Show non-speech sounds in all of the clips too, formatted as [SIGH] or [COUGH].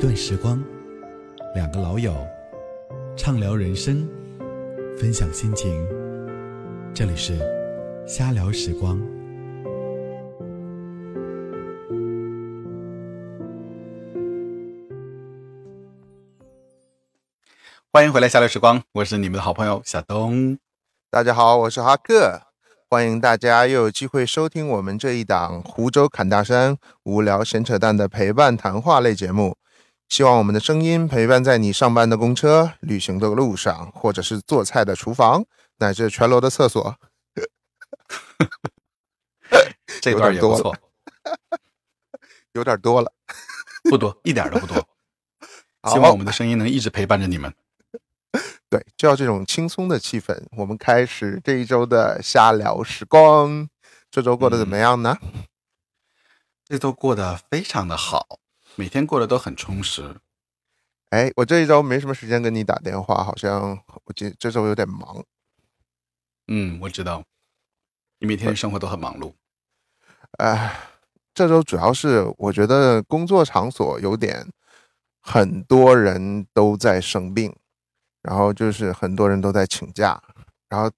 段时光，两个老友，畅聊人生，分享心情。这里是瞎聊时光。欢迎回来，瞎聊时光，我是你们的好朋友小东。大家好，我是哈克，欢迎大家又有机会收听我们这一档湖州侃大山无聊闲扯淡的陪伴谈话类节目。希望我们的声音陪伴在你上班的公车、旅行的路上，或者是做菜的厨房，乃至全楼的厕所。[LAUGHS] 这段也不错，[LAUGHS] 有点多了，不多，一点都不多。[LAUGHS] 希望我们的声音能一直陪伴着你们。对，就要这种轻松的气氛。我们开始这一周的瞎聊时光。这周过得怎么样呢？这周过得非常的好，每天过得都很充实。哎，我这一周没什么时间跟你打电话，好像我这这周有点忙。嗯，我知道，你每天生活都很忙碌。哎，这周主要是我觉得工作场所有点很多人都在生病。然后就是很多人都在请假，然后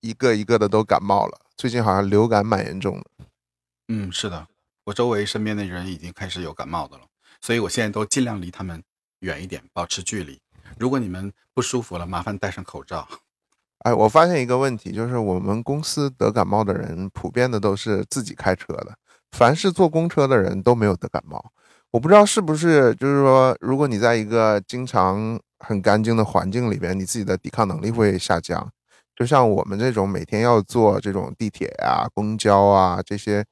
一个一个的都感冒了。最近好像流感蛮严重的。嗯，是的，我周围身边的人已经开始有感冒的了，所以我现在都尽量离他们远一点，保持距离。如果你们不舒服了，麻烦戴上口罩。哎，我发现一个问题，就是我们公司得感冒的人普遍的都是自己开车的，凡是坐公车的人都没有得感冒。我不知道是不是，就是说，如果你在一个经常。很干净的环境里边，你自己的抵抗能力会下降。就像我们这种每天要坐这种地铁呀、公交啊这些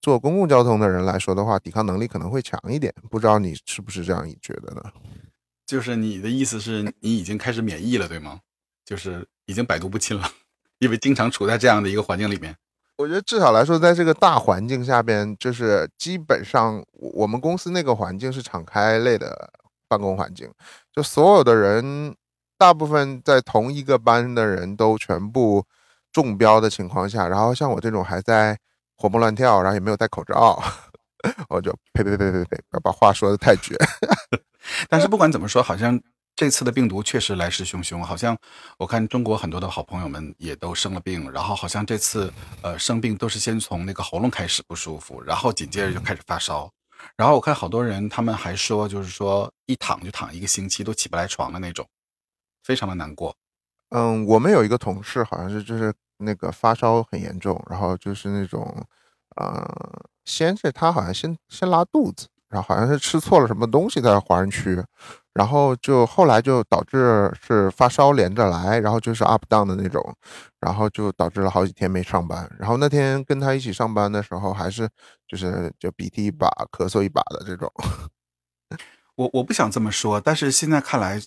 坐公共交通的人来说的话，抵抗能力可能会强一点。不知道你是不是这样觉得呢？就是你的意思是你已经开始免疫了，对吗？就是已经百毒不侵了，[LAUGHS] 因为经常处在这样的一个环境里面。我觉得至少来说，在这个大环境下边，就是基本上我们公司那个环境是敞开类的。办公环境，就所有的人，大部分在同一个班的人都全部中标的情况下，然后像我这种还在活蹦乱跳，然后也没有戴口罩，[LAUGHS] 我就呸呸呸呸呸，不要把话说的太绝。[LAUGHS] 但是不管怎么说，好像这次的病毒确实来势汹汹，好像我看中国很多的好朋友们也都生了病，然后好像这次呃生病都是先从那个喉咙开始不舒服，然后紧接着就开始发烧。然后我看好多人，他们还说，就是说一躺就躺一个星期，都起不来床的那种，非常的难过。嗯，我们有一个同事，好像是就是那个发烧很严重，然后就是那种，呃，先是他好像先先拉肚子。然后好像是吃错了什么东西在华人区，然后就后来就导致是发烧连着来，然后就是 up down 的那种，然后就导致了好几天没上班。然后那天跟他一起上班的时候，还是就是就鼻涕一把咳嗽一把的这种。[LAUGHS] 我我不想这么说，但是现在看来，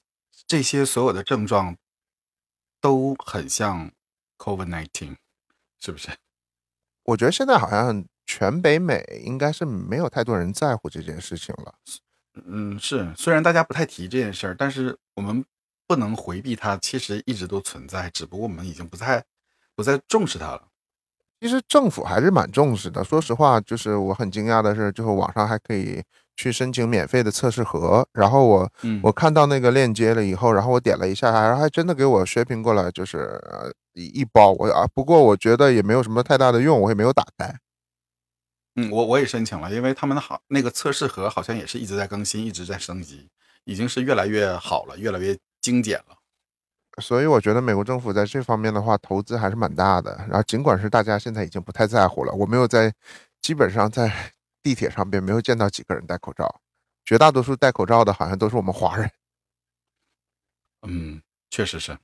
这些所有的症状都很像 COVID nineteen，是不是？我觉得现在好像。全北美应该是没有太多人在乎这件事情了。嗯，是，虽然大家不太提这件事儿，但是我们不能回避它，其实一直都存在，只不过我们已经不太不再重视它了。其实政府还是蛮重视的。说实话，就是我很惊讶的是，就是网上还可以去申请免费的测试盒。然后我我看到那个链接了以后，然后我点了一下，然后还真的给我血拼过来，就是一一包。我啊，不过我觉得也没有什么太大的用，我也没有打开。嗯，我我也申请了，因为他们的好那个测试盒好像也是一直在更新，一直在升级，已经是越来越好了，越来越精简了。所以我觉得美国政府在这方面的话投资还是蛮大的。然后尽管是大家现在已经不太在乎了，我没有在基本上在 [LAUGHS] 地铁上边没有见到几个人戴口罩，绝大多数戴口罩的好像都是我们华人。嗯，确实是，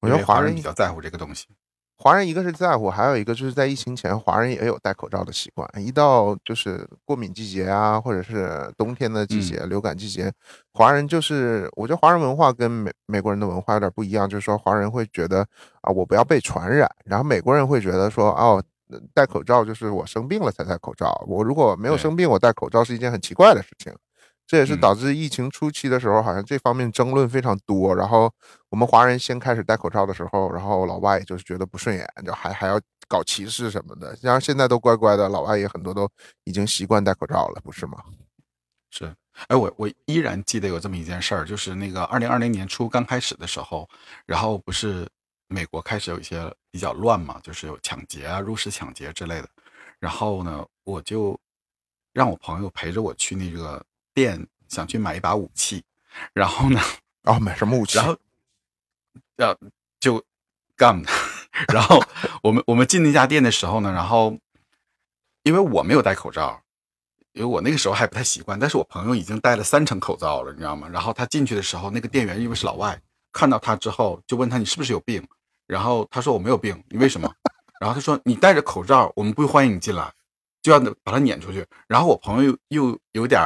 我觉得华人比较在乎这个东西。华人一个是在乎，还有一个就是在疫情前，华人也有戴口罩的习惯。一到就是过敏季节啊，或者是冬天的季节、流感季节，华人就是我觉得华人文化跟美美国人的文化有点不一样，就是说华人会觉得啊，我不要被传染，然后美国人会觉得说哦，戴口罩就是我生病了才戴口罩，我如果没有生病，我戴口罩是一件很奇怪的事情。这也是导致疫情初期的时候，好像这方面争论非常多。然后我们华人先开始戴口罩的时候，然后老外也就是觉得不顺眼，就还还要搞歧视什么的。然后现在都乖乖的，老外也很多都已经习惯戴口罩了，不是吗？是哎，我我依然记得有这么一件事儿，就是那个二零二零年初刚开始的时候，然后不是美国开始有一些比较乱嘛，就是有抢劫啊、入室抢劫之类的。然后呢，我就让我朋友陪着我去那个店，想去买一把武器。然后呢，然后，买什么武器？然后要就 gun。[LAUGHS] 然后我们我们进那家店的时候呢，然后因为我没有戴口罩。因为我那个时候还不太习惯，但是我朋友已经戴了三层口罩了，你知道吗？然后他进去的时候，那个店员因为是老外，看到他之后就问他你是不是有病？然后他说我没有病，你为什么？然后他说你戴着口罩，我们不欢迎你进来，就要把他撵出去。然后我朋友又有点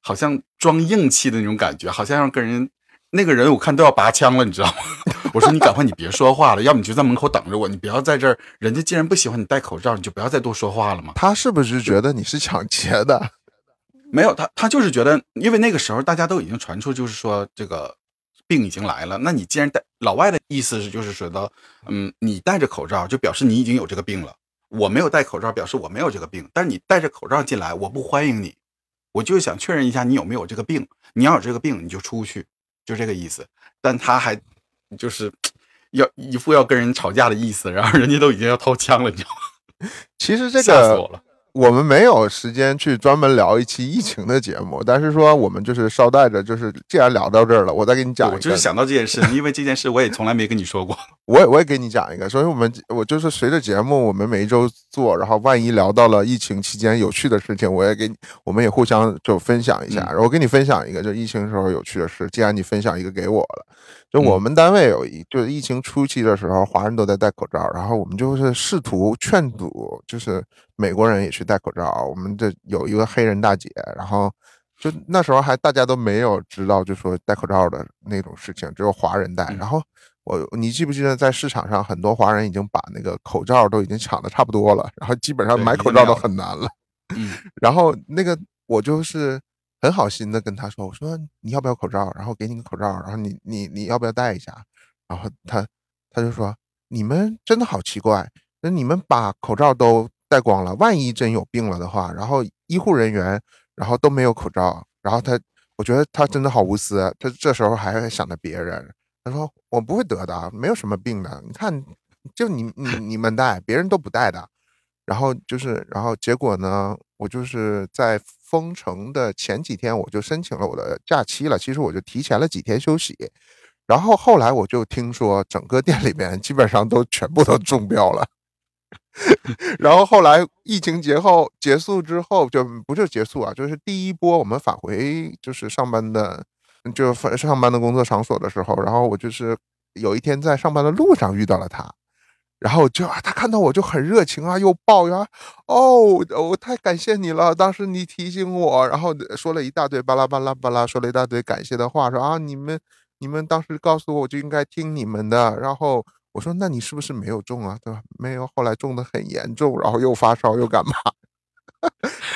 好像装硬气的那种感觉，好像要跟人那个人我看都要拔枪了，你知道吗？[LAUGHS] 我说你赶快你别说话了，要么你就在门口等着我，你不要在这儿。人家既然不喜欢你戴口罩，你就不要再多说话了嘛。他是不是觉得你是抢劫的？没有，他他就是觉得，因为那个时候大家都已经传出，就是说这个病已经来了。那你既然戴老外的意思是，就是觉得，嗯，你戴着口罩就表示你已经有这个病了。我没有戴口罩，表示我没有这个病。但是你戴着口罩进来，我不欢迎你。我就是想确认一下你有没有这个病。你要有这个病，你就出去，就这个意思。但他还。就是要一副要跟人吵架的意思，然后人家都已经要掏枪了，你知道吗？其实这个吓死我们没有时间去专门聊一期疫情的节目，但是说我们就是捎带着，就是既然聊到这儿了，我再给你讲。我就是想到这件事，因为这件事我也从来没跟你说过。我 [LAUGHS] 也我也给你讲一个，所以我们我就是随着节目，我们每一周做，然后万一聊到了疫情期间有趣的事情，我也给你，我们也互相就分享一下。我给你分享一个，就疫情时候有趣的事。既然你分享一个给我了。就我们单位有一，就是疫情初期的时候，华人都在戴口罩，然后我们就是试图劝阻，就是美国人也去戴口罩。我们这有一个黑人大姐，然后就那时候还大家都没有知道，就说戴口罩的那种事情，只有华人戴。然后我，你记不记得在市场上很多华人已经把那个口罩都已经抢的差不多了，[LAUGHS] 然后基本上买口罩都很难了。嗯，[LAUGHS] 然后那个我就是。很好心的跟他说：“我说你要不要口罩？然后给你个口罩，然后你你你要不要戴一下？然后他他就说：你们真的好奇怪，那你们把口罩都戴光了，万一真有病了的话，然后医护人员然后都没有口罩，然后他我觉得他真的好无私，他这时候还想着别人。他说我不会得的，没有什么病的，你看就你你你们戴，别人都不戴的。然后就是然后结果呢，我就是在。”封城的前几天，我就申请了我的假期了。其实我就提前了几天休息，然后后来我就听说整个店里面基本上都全部都中标了。然后后来疫情节后结束之后，就不是结束啊，就是第一波我们返回就是上班的，就上班的工作场所的时候，然后我就是有一天在上班的路上遇到了他。然后就啊，他看到我就很热情啊，又抱呀，哦，我太感谢你了，当时你提醒我，然后说了一大堆巴拉巴拉巴拉，说了一大堆感谢的话，说啊，你们你们当时告诉我，我就应该听你们的。然后我说，那你是不是没有中啊？对吧？没有，后来中的很严重，然后又发烧又干嘛？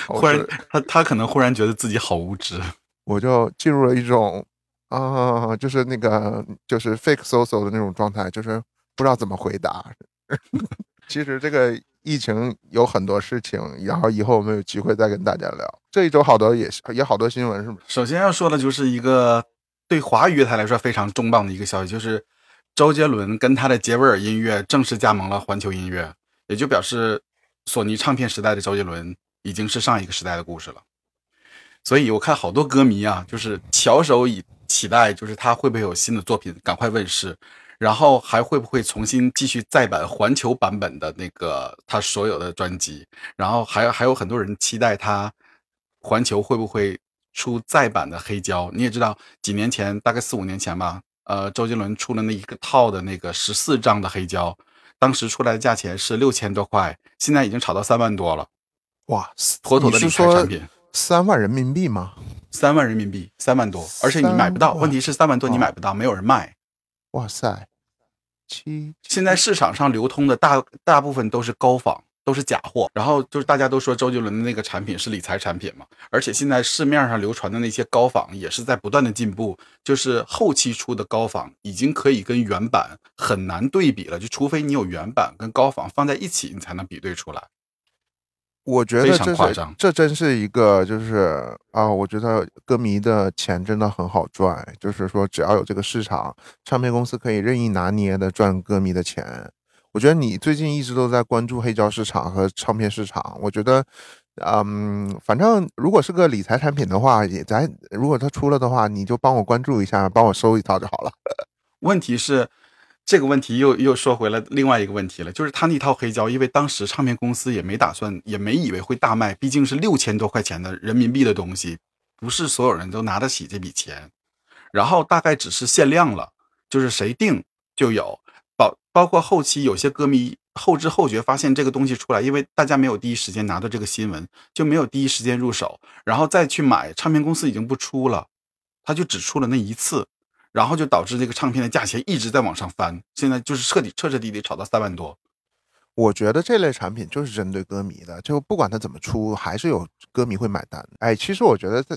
忽然他他可能忽然觉得自己好无知，[LAUGHS] 我就进入了一种啊，就是那个就是 fake social 的那种状态，就是不知道怎么回答。[LAUGHS] 其实这个疫情有很多事情，然后以后我们有机会再跟大家聊。这一周好多也也好多新闻，是吗？首先要说的就是一个对华语乐坛来说非常重磅的一个消息，就是周杰伦跟他的杰威尔音乐正式加盟了环球音乐，也就表示索尼唱片时代的周杰伦已经是上一个时代的故事了。所以我看好多歌迷啊，就是翘首以期待，就是他会不会有新的作品赶快问世。然后还会不会重新继续再版环球版本的那个他所有的专辑？然后还还有很多人期待他环球会不会出再版的黑胶？你也知道，几年前大概四五年前吧，呃，周杰伦出了那一个套的那个十四张的黑胶，当时出来的价钱是六千多块，现在已经炒到三万多了。哇，妥妥的理财产品，三万人民币吗？三万人民币，三万多，而且你买不到。问题是三万多你买不到，没有人卖。哇塞！七现在市场上流通的大大部分都是高仿，都是假货。然后就是大家都说周杰伦的那个产品是理财产品嘛，而且现在市面上流传的那些高仿也是在不断的进步，就是后期出的高仿已经可以跟原版很难对比了，就除非你有原版跟高仿放在一起，你才能比对出来。我觉得这是这真是一个就是啊，我觉得歌迷的钱真的很好赚，就是说只要有这个市场，唱片公司可以任意拿捏的赚歌迷的钱。我觉得你最近一直都在关注黑胶市场和唱片市场，我觉得，嗯，反正如果是个理财产品的话，也咱如果它出了的话，你就帮我关注一下，帮我收一套就好了。[LAUGHS] 问题是，这个问题又又说回了另外一个问题了，就是他那套黑胶，因为当时唱片公司也没打算，也没以为会大卖，毕竟是六千多块钱的人民币的东西，不是所有人都拿得起这笔钱。然后大概只是限量了，就是谁订就有。包括后期有些歌迷后知后觉发现这个东西出来，因为大家没有第一时间拿到这个新闻，就没有第一时间入手，然后再去买，唱片公司已经不出了，他就只出了那一次。然后就导致这个唱片的价钱一直在往上翻，现在就是彻底彻彻底底炒到三万多。我觉得这类产品就是针对歌迷的，就不管它怎么出，还是有歌迷会买单。哎，其实我觉得在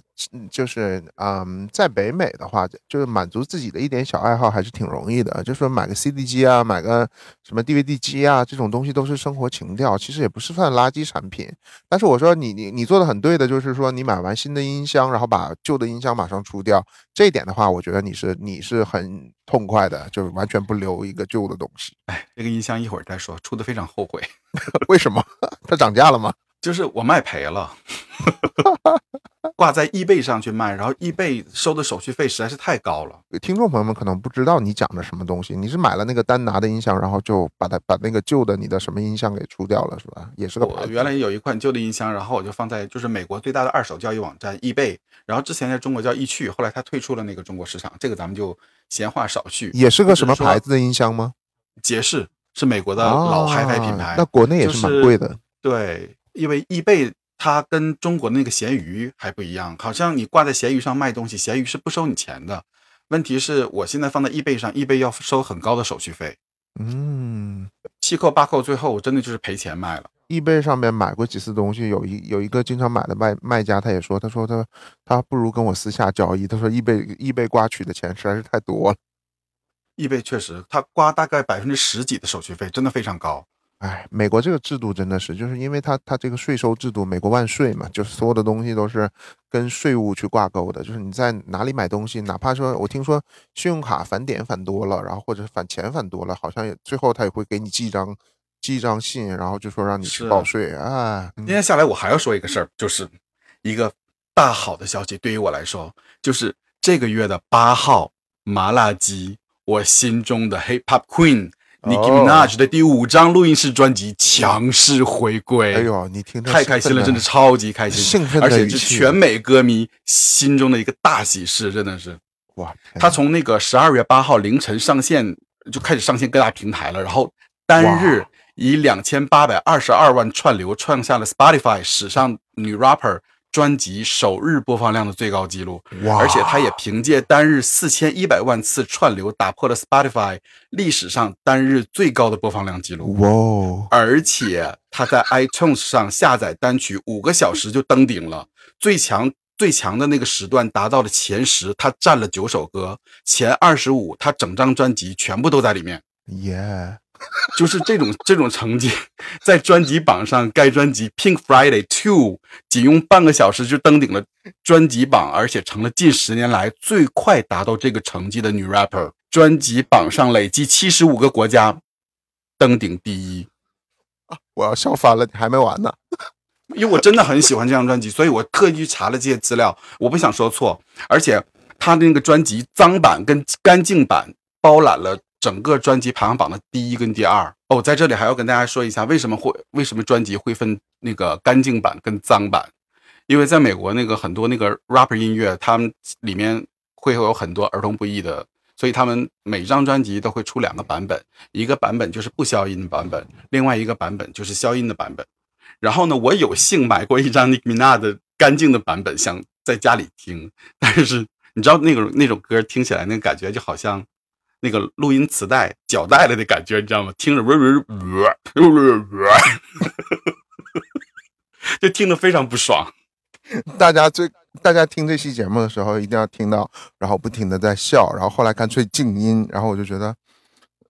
就是嗯，在北美的话，就是满足自己的一点小爱好还是挺容易的。就说买个 CD 机啊，买个什么 DVD 机啊，这种东西都是生活情调，其实也不是算垃圾产品。但是我说你你你做的很对的，就是说你买完新的音箱，然后把旧的音箱马上出掉，这一点的话，我觉得你是你是很痛快的，就是完全不留一个旧的东西。哎，这个音箱一会儿再说，出的非常后悔。[LAUGHS] 为什么？[LAUGHS] 它涨价了吗？就是我卖赔了，[LAUGHS] 挂在易贝上去卖，然后易贝收的手续费实在是太高了。听众朋友们可能不知道你讲的什么东西，你是买了那个丹拿的音箱，然后就把它把那个旧的你的什么音箱给出掉了，是吧？也是个我原来有一款旧的音箱，然后我就放在就是美国最大的二手交易网站易贝，然后之前在中国叫易趣，后来它退出了那个中国市场，这个咱们就闲话少叙。也是个什么牌子的音箱吗？杰士是美国的老 HiFi 品牌，那国内也是蛮贵的。对，因为易贝它跟中国的那个闲鱼还不一样，好像你挂在闲鱼上卖东西，闲鱼是不收你钱的。问题是我现在放在易贝上，易贝要收很高的手续费。嗯，七扣八扣，最后我真的就是赔钱卖了。易贝上面买过几次东西，有一有一个经常买的卖卖家，他也说，他说他他不如跟我私下交易。他说易贝易贝刮取的钱实在是太多了。易贝确实，他刮大概百分之十几的手续费，真的非常高。哎，美国这个制度真的是，就是因为它它这个税收制度，美国万税嘛，就是所有的东西都是跟税务去挂钩的。就是你在哪里买东西，哪怕说我听说信用卡返点返多了，然后或者返钱返多了，好像也最后他也会给你寄一张寄一张信，然后就说让你去报税啊。今天下来我还要说一个事儿，就是一个大好的消息，对于我来说，就是这个月的八号，麻辣鸡，我心中的 Hip Hop Queen。Nicki Minaj 的第五张录音室专辑强势回归，哎呦，你听太开心了，真的超级开心，兴奋而且是全美歌迷心中的一个大喜事，真的是哇！他从那个十二月八号凌晨上线就开始上线各大平台了，然后单日以两千八百二十二万串流创下了 Spotify 史上女 rapper。专辑首日播放量的最高纪录，而且他也凭借单日四千一百万次串流，打破了 Spotify 历史上单日最高的播放量纪录。哇！而且他在 iTunes 上下载单曲五个小时就登顶了，最强最强的那个时段达到了前十，他占了九首歌，前二十五他整张专辑全部都在里面。耶！[LAUGHS] 就是这种这种成绩，在专辑榜上，该专辑《Pink Friday Two》仅用半个小时就登顶了专辑榜，而且成了近十年来最快达到这个成绩的女 rapper。专辑榜上累计七十五个国家登顶第一，啊我要笑翻了！你还没完呢，因为我真的很喜欢这张专辑，所以我特意去查了这些资料，我不想说错。而且他的那个专辑脏版跟干净版包揽了。整个专辑排行榜的第一跟第二哦，在这里还要跟大家说一下，为什么会为什么专辑会分那个干净版跟脏版？因为在美国那个很多那个 rapper 音乐，他们里面会有很多儿童不宜的，所以他们每张专辑都会出两个版本，一个版本就是不消音的版本，另外一个版本就是消音的版本。然后呢，我有幸买过一张 Nicki Minaj 的干净的版本，想在家里听，但是你知道那个那种歌听起来那个感觉就好像。那个录音磁带脚带了的感觉，你知道吗？听着，就听着非常不爽。大家最大家听这期节目的时候，一定要听到，然后不停的在笑，然后后来干脆静音，然后我就觉得，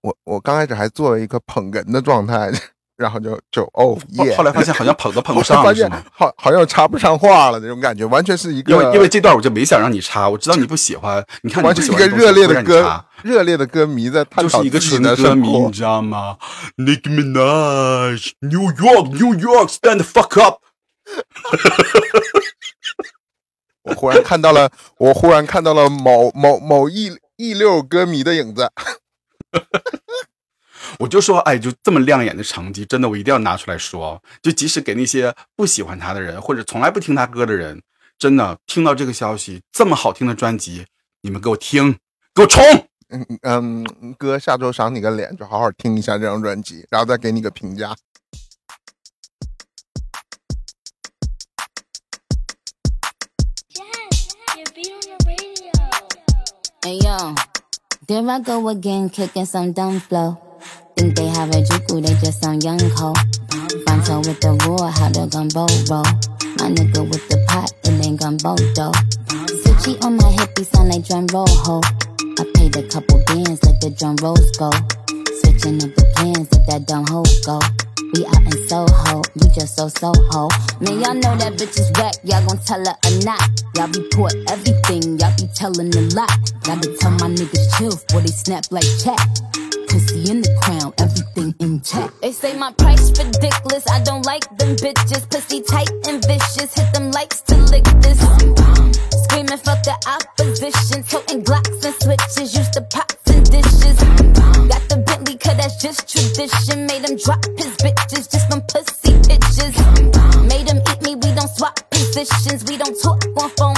我我刚开始还作为一个捧哏的状态，然后就就哦耶，后来发现好像捧都捧不 [LAUGHS] 上发现了是吗？好好像插不上话了那种感觉，完全是一个因为因为这段我就没想让你插，我知道你不喜欢，你看你完全一个热烈的歌热烈的歌迷在探讨就是一个自己的纯歌迷，你。知道吗？Nicki Minaj，New York，New York，stand the fuck up。[LAUGHS] 我忽然看到了，我忽然看到了某某某一一溜歌迷的影子。我就说，哎，就这么亮眼的成绩，真的我一定要拿出来说。就即使给那些不喜欢他的人，或者从来不听他歌的人，真的听到这个消息，这么好听的专辑，你们给我听，给我冲！嗯嗯，哥，下周赏你个脸，就好好听一下这张专辑，然后再给你个评价。Yes, you're beat on the radio. Hey yo, there I go again, kicking some dumb flow. Think they have a juku, they just some young ho. Fronto with the roar, how the gumbo roll. My nigga with the pot, it ain't gumbo though. Switchy on my hip, he sound like drum roll ho. I paid a couple bands, let the drum rolls go. Switching up the plans, let that dumb hoe go. We out in Soho, you just so Soho. Man, y'all know that bitch is whack, y'all gon' tell her or not. Y'all report everything, y'all be telling a lot. Gotta tell my niggas chill, before they snap like chat. Pussy in the They say my price ridiculous, I don't like them bitches. Pussy tight and vicious, hit them likes to lick this. Screaming fuck the opposition, toting glocks and switches, used to pots and dishes. Got the Bentley, cause that's just tradition. Made him drop his bitches just from pussy pictures. Made him eat me, we don't swap positions. We don't talk on phones,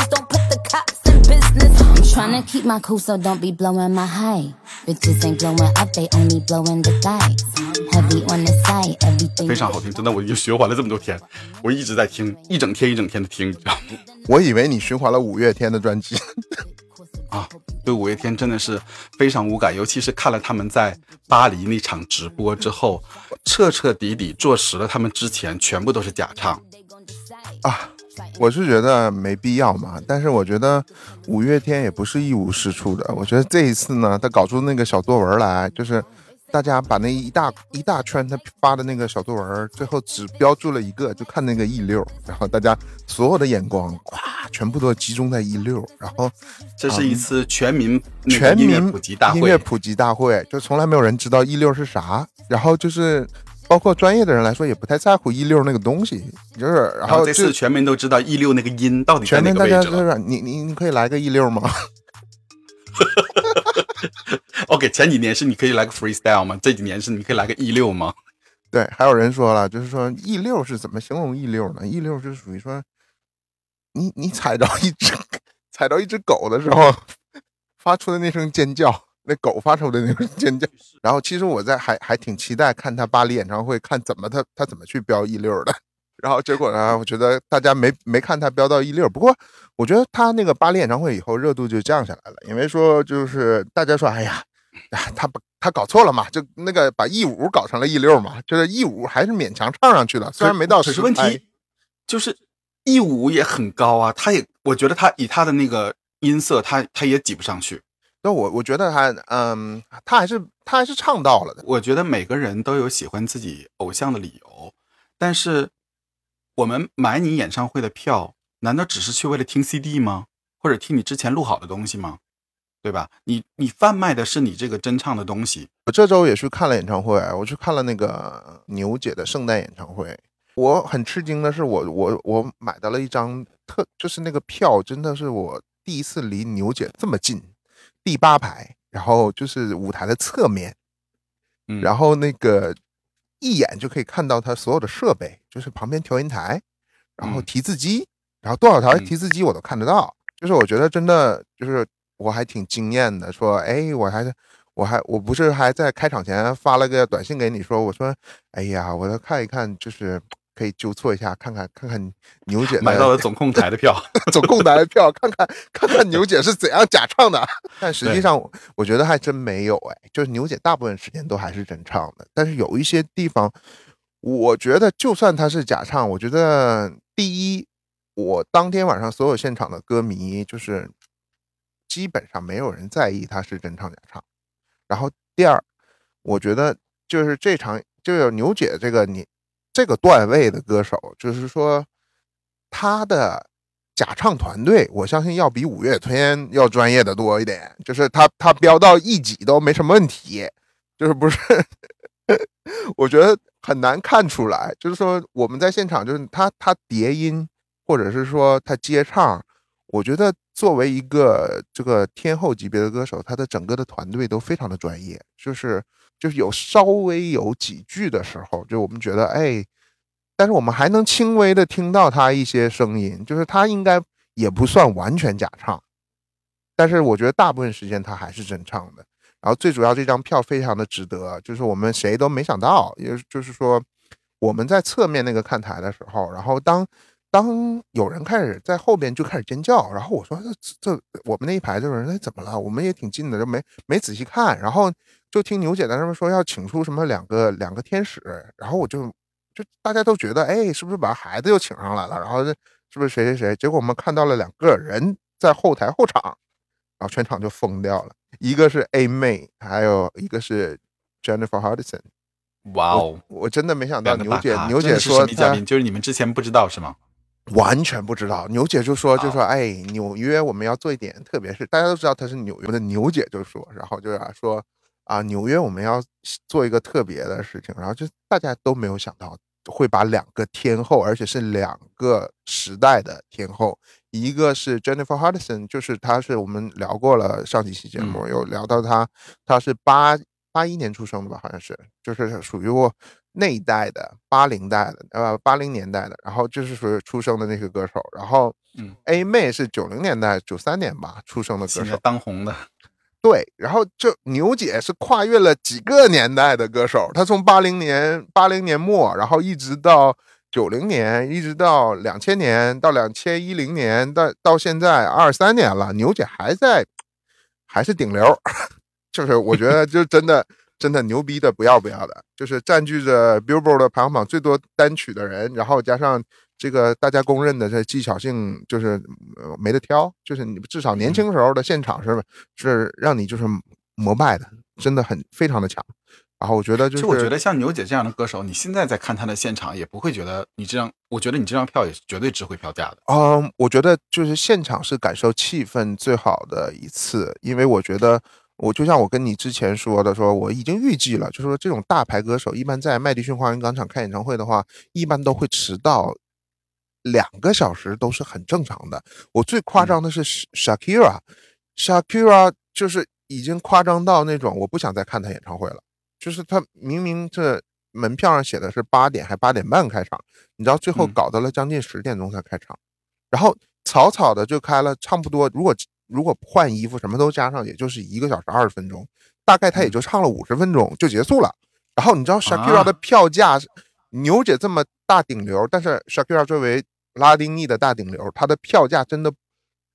to keep my cool, so don't be blowing my high. Bitches ain't blowing up, they only blowing the thighs. Heavy on the side, everything. 非常好听，真的，我已经循环了这么多天，我一直在听，一整天一整天的听，你知道吗？我以为你循环了五月天的专辑，啊，对五月天真的是非常无感，尤其是看了他们在巴黎那场直播之后，彻彻底底坐实了他们之前全部都是假唱。啊，我是觉得没必要嘛。但是我觉得五月天也不是一无是处的。我觉得这一次呢，他搞出那个小作文来，就是大家把那一大一大圈他发的那个小作文，最后只标注了一个，就看那个 E 六，然后大家所有的眼光咵全部都集中在 E 六，然后这是一次全民那个全民普及大会，音乐普及大会，就从来没有人知道 E 六是啥，然后就是。包括专业的人来说，也不太在乎 E 六那个东西，就是然然后这次全民都知道 E 六那个音到底在全民大哪个位置了。家就是你你你可以来个 E 六吗？[LAUGHS] OK，前几年是你可以来个 freestyle 吗？这几年是你可以来个 E 六吗？对，还有人说了，就是说 E 六是怎么形容 E 六呢？E 六是属于说，你你踩着一只 [LAUGHS] 踩着一只狗的时候发出的那声尖叫，那狗发出的那种尖叫。然后其实我在还还挺期待看他巴黎演唱会，看怎么他他怎么去飙 E 六的。[LAUGHS] 然后结果呢，我觉得大家没没看他飙到 E 六，不过我觉得他那个巴黎演唱会以后热度就降下来了，因为说就是大家说，哎呀。啊，他不，他搞错了嘛？就那个把 E 五搞成了 E 六嘛，就是 E 五还是勉强唱上去了，虽然没到可是问题就是 E 五也很高啊，他也我觉得他以他的那个音色，他他也挤不上去。那我我觉得他，嗯，他还是他还是唱到了的。我觉得每个人都有喜欢自己偶像的理由，但是我们买你演唱会的票，难道只是去为了听 CD 吗？或者听你之前录好的东西吗？对吧？你你贩卖的是你这个真唱的东西，我这周也去看了演唱会，我去看了那个牛姐的圣诞演唱会。我很吃惊的是我，我我买到了一张特，就是那个票，真的是我第一次离牛姐这么近，第八排，然后就是舞台的侧面，嗯，然后那个一眼就可以看到他所有的设备，就是旁边调音台，然后嗯。提字机，然后多少台嗯。提字机我都看得到。就是我觉得真的就是我还挺惊艳的，说哎，我还我还我不是还在开场前发了个短信给你说，我说哎呀，我要看一看，就是可以纠错一下，看看看看牛姐买到了总控台的票。[LAUGHS] 总控台的票，看看看看牛姐是怎样假唱的。[LAUGHS] 但实际上，我觉得还真没有哎，就是牛姐大部分时间都还是真唱的，但是有一些地方，我觉得就算她是假唱，我觉得第一，我当天晚上所有现场的歌迷就是基本上没有人在意她是真唱假唱。然后第二，我觉得就是这场就有牛姐这个你这个段位的歌手，就是说他的假唱团队，我相信要比五月天要专业的多一点。就是他他飙到一级都没什么问题，就是不是？[LAUGHS] 我觉得很难看出来，就是说我们在现场，就是他他叠音，或者是说他接唱，我觉得作为一个这个天后级别的歌手，他的整个的团队都非常的专业，就是就是有稍微有几句的时候，就我们觉得哎，但是我们还能轻微的听到他一些声音，就是他应该也不算完全假唱，但是我觉得大部分时间他还是真唱的。然后最主要这张票非常的值得，就是我们谁都没想到，也就是说我们在侧面那个看台的时候，然后当当有人开始在后边就开始尖叫，然后我说这这我们那一排这人哎怎么了？我们也挺近的，就没没仔细看，然后就听牛姐在那边说要请出什么两个两个天使，然后我就就大家都觉得哎是不是把孩子又请上来了？然后是不是谁谁谁？结果我们看到了两个人在后台后场，然后全场就疯掉了。一个是 A 妹，还有一个是 Jennifer Hudson。哇哦，我真的没想到牛姐牛姐说就是你们之前不知道是吗？完全不知道，牛姐就说就说哎，纽约我们要做一点特别是，大家都知道她是纽约的牛姐就说，然后就要说啊，纽约我们要做一个特别的事情，然后就大家都没有想到会把两个天后，而且是两个时代的天后，一个是 Jennifer Hudson，就是她是我们聊过了上几期节目、有聊到她，她是八八一年出生的吧，好像是，就是属于我那一代的八零代的，呃八零年代的，然后就是属于出生的那个歌手，然后嗯。A 妹是九零年代九三年吧出生的歌手，当红的，对，然后就牛姐是跨越了几个年代的歌手，她从八零年八零年末，然后一直到九零年，一直到两千年，到两千一零年，到到现在二三年了，牛姐还在，还是顶流，[LAUGHS] 就是我觉得就真的真的牛逼的不要不要的，就是占据着 Billboard 的排行榜最多单曲的人，然后加上这个大家公认的这技巧性，就是呃没得挑，就是你至少年轻时候的现场是是让你就是膜拜的，真的很非常的强。然后我觉得就是，其实我觉得像牛姐这样的歌手，你现在在看她的现场，也不会觉得你这张，我觉得你这张票也是绝对值回票价的。嗯，我觉得就是现场是感受气氛最好的一次，因为我觉得我就像我跟你之前说的，说我已经预计了，就是说这种大牌歌手一般在麦迪逊花园广场开演唱会的话，一般都会迟到两个小时，都是很正常的。我最夸张的是 Shakira，Shakira 就是已经夸张到那种我不想再看她演唱会了，就是她明明这门票上写的是八点还八点半开场，你知道最后嗯。搞到了将近十点钟才开场，然后草草的就开了差不多，如果如果换衣服什么都加上，也就是一个小时二十分钟，大概他也就唱了五十分钟就结束了。然后你知道 Shakira 的票价，牛姐这么大顶流，但是 Shakira 作为拉丁裔的大顶流，他的票价真的，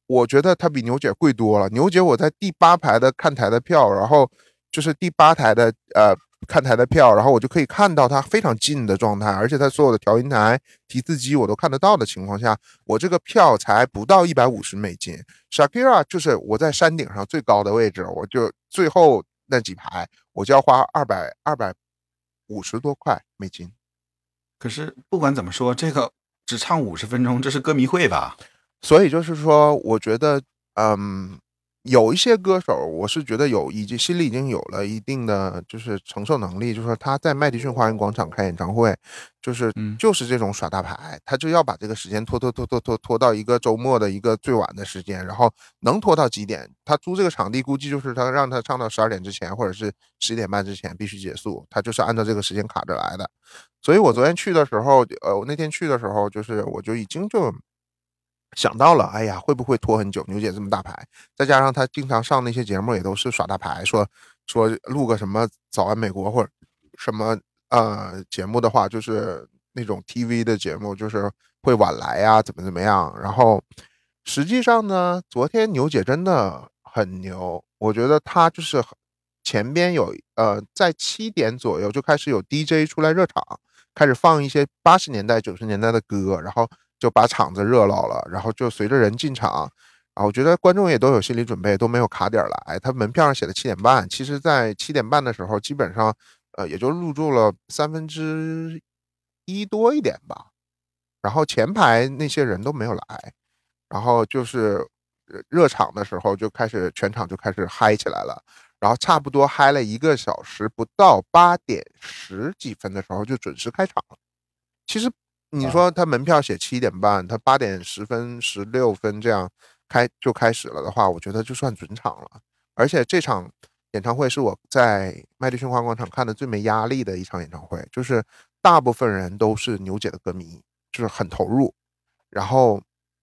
我觉得她比牛姐贵多了。牛姐我在第八排的看台的票，然后就是第八台的呃看台的票，然后我就可以看到她非常近的状态，而且她所有的调音台、提字机我都看得到的情况下，我这个票才不到一百五十美金。Shakira 就是我在山顶上最高的位置，我就最后那几排，我就要花二百二百五十多块美金。可是不管怎么说，这个只唱五十分钟，这是歌迷会吧？所以就是说，我觉得，嗯，有一些歌手，我是觉得有已经心里已经有了一定的就是承受能力，就是说他在麦迪逊花园广场开演唱会，就是嗯就是这种耍大牌，他就要把这个时间拖拖拖拖拖拖到一个周末的一个最晚的时间，然后能拖到几点？他租这个场地，估计就是他让他唱到十二点之前，或者是十一点半之前必须结束，他就是按照这个时间卡着来的。所以我昨天去的时候，呃，我那天去的时候，就是我就已经就想到了，哎呀，会不会拖很久？牛姐这么大牌，再加上她经常上那些节目，也都是耍大牌，说说录个什么《早安美国》或者什么呃节目的话，就是那种 TV 的节目，就是会晚来呀、怎么怎么样。然后实际上呢，昨天牛姐真的很牛，我觉得她就是前边有呃，在七点左右就开始有 DJ 出来热场，开始放一些八十年代、九十年代的歌，然后就把场子热闹了。然后就随着人进场，啊，我觉得观众也都有心理准备，都没有卡点来。他门票上写的七点半，其实在七点半的时候，基本上呃，也就入住了三分之一多一点吧。然后前排那些人都没有来，然后就是热场的时候就开始全场就开始嗨起来了，然后差不多嗨了一个小时不到，八点十几分的时候就准时开场了。其实你说他门票写七点半，他八点十分、十六分这样开就开始了的话，我觉得就算准场了。而且这场演唱会是我在麦迪逊花广场看的最没压力的一场演唱会，就是大部分人都是牛姐的歌迷，就是很投入，然后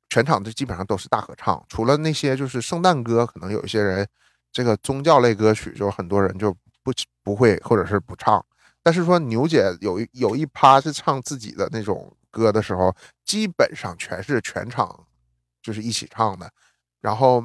全场就基本上都是大合唱，除了那些就是圣诞歌，可能有一些人这个宗教类歌曲，就很多人就不不会或者是不唱。但是说牛姐有一有一趴是唱自己的那种歌的时候，基本上全是全场就是一起唱的。然后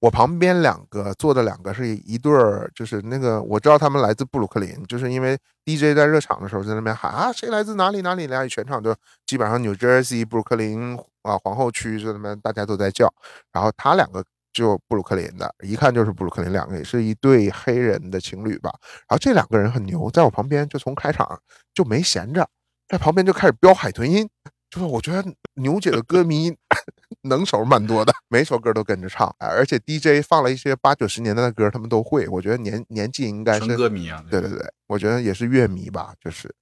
我旁边两个坐的两个是一对儿，就是那个我知道他们来自布鲁克林，就是因为 DJ 在热场的时候在那边喊啊谁来自哪里哪里哪里，全场就基本上 New Jersey 布鲁克林啊皇后区就那边大家都在叫，然后他两个就布鲁克林的，一看就是布鲁克林，两个也是一对黑人的情侣吧。然后这两个人很牛，在我旁边就从开场就没闲着，在旁边就开始飙海豚音，就是我觉得牛姐的歌迷 [LAUGHS] 能手蛮多的，每首歌都跟着唱，哎而且 DJ 放了一些八九十年代的歌，他们都会。我觉得年年纪应该是歌迷啊，对对对，我觉得也是乐迷吧，就是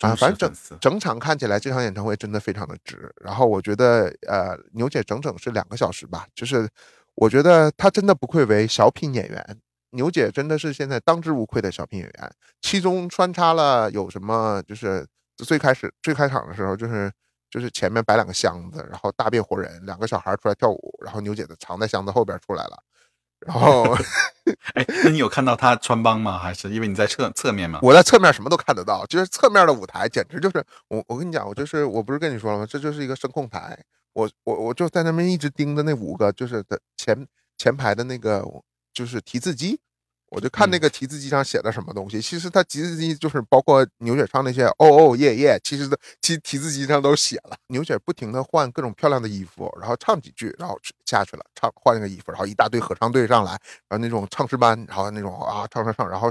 啊，反正整整场看起来这场演唱会真的非常的值。然后我觉得呃，牛姐整整是两个小时吧，就是我觉得她真的不愧为小品演员。牛姐真的是现在当之无愧的小品演员，其中穿插了有什么就是最开始最开场的时候就是就是前面摆两个箱子，然后大变活人，两个小孩出来跳舞，然后牛姐的藏在箱子后边出来了，然后 [LAUGHS] [LAUGHS] 哎，那你有看到他穿帮吗？还是因为你在侧侧面吗？我在侧面什么都看得到，就是侧面的舞台简直就是我我跟你讲，我就是我不是跟你说了吗？这就是一个声控台，我我我就在那边一直盯着那五个就是的前前排的那个就是提字机。我就看那个提字机上写的什么东西，其实它提字机就是包括牛姐唱那些哦哦耶耶，其实的其实提字机上都写了。牛姐不停的换各种漂亮的衣服，然后唱几句，然后下去了，唱换了个衣服，然后一大堆合唱队上来，然后那种唱诗班，然后那种啊唱唱唱，然后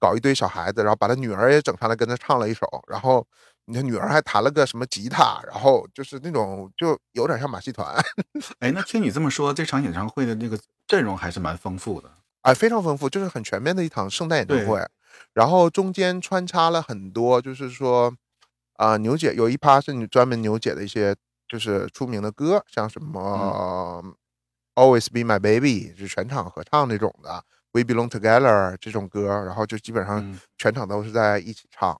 搞一堆小孩子，然后把他女儿也整上来跟他唱了一首，然后你的女儿还弹了个什么吉他，然后就是那种就有点像马戏团，[LAUGHS] 哎，那听你这么说，这场演唱会的那个阵容还是蛮丰富的。哎，非常丰富，就是很全面的一场圣诞演唱对会。然后中间穿插了很多，就是说，啊、牛姐有一趴是你专门牛姐的一些就是出名的歌，像什么、Always Be My Baby》是全场合唱那种的，《We Belong Together》这种歌，然后就基本上嗯全场都是在一起唱。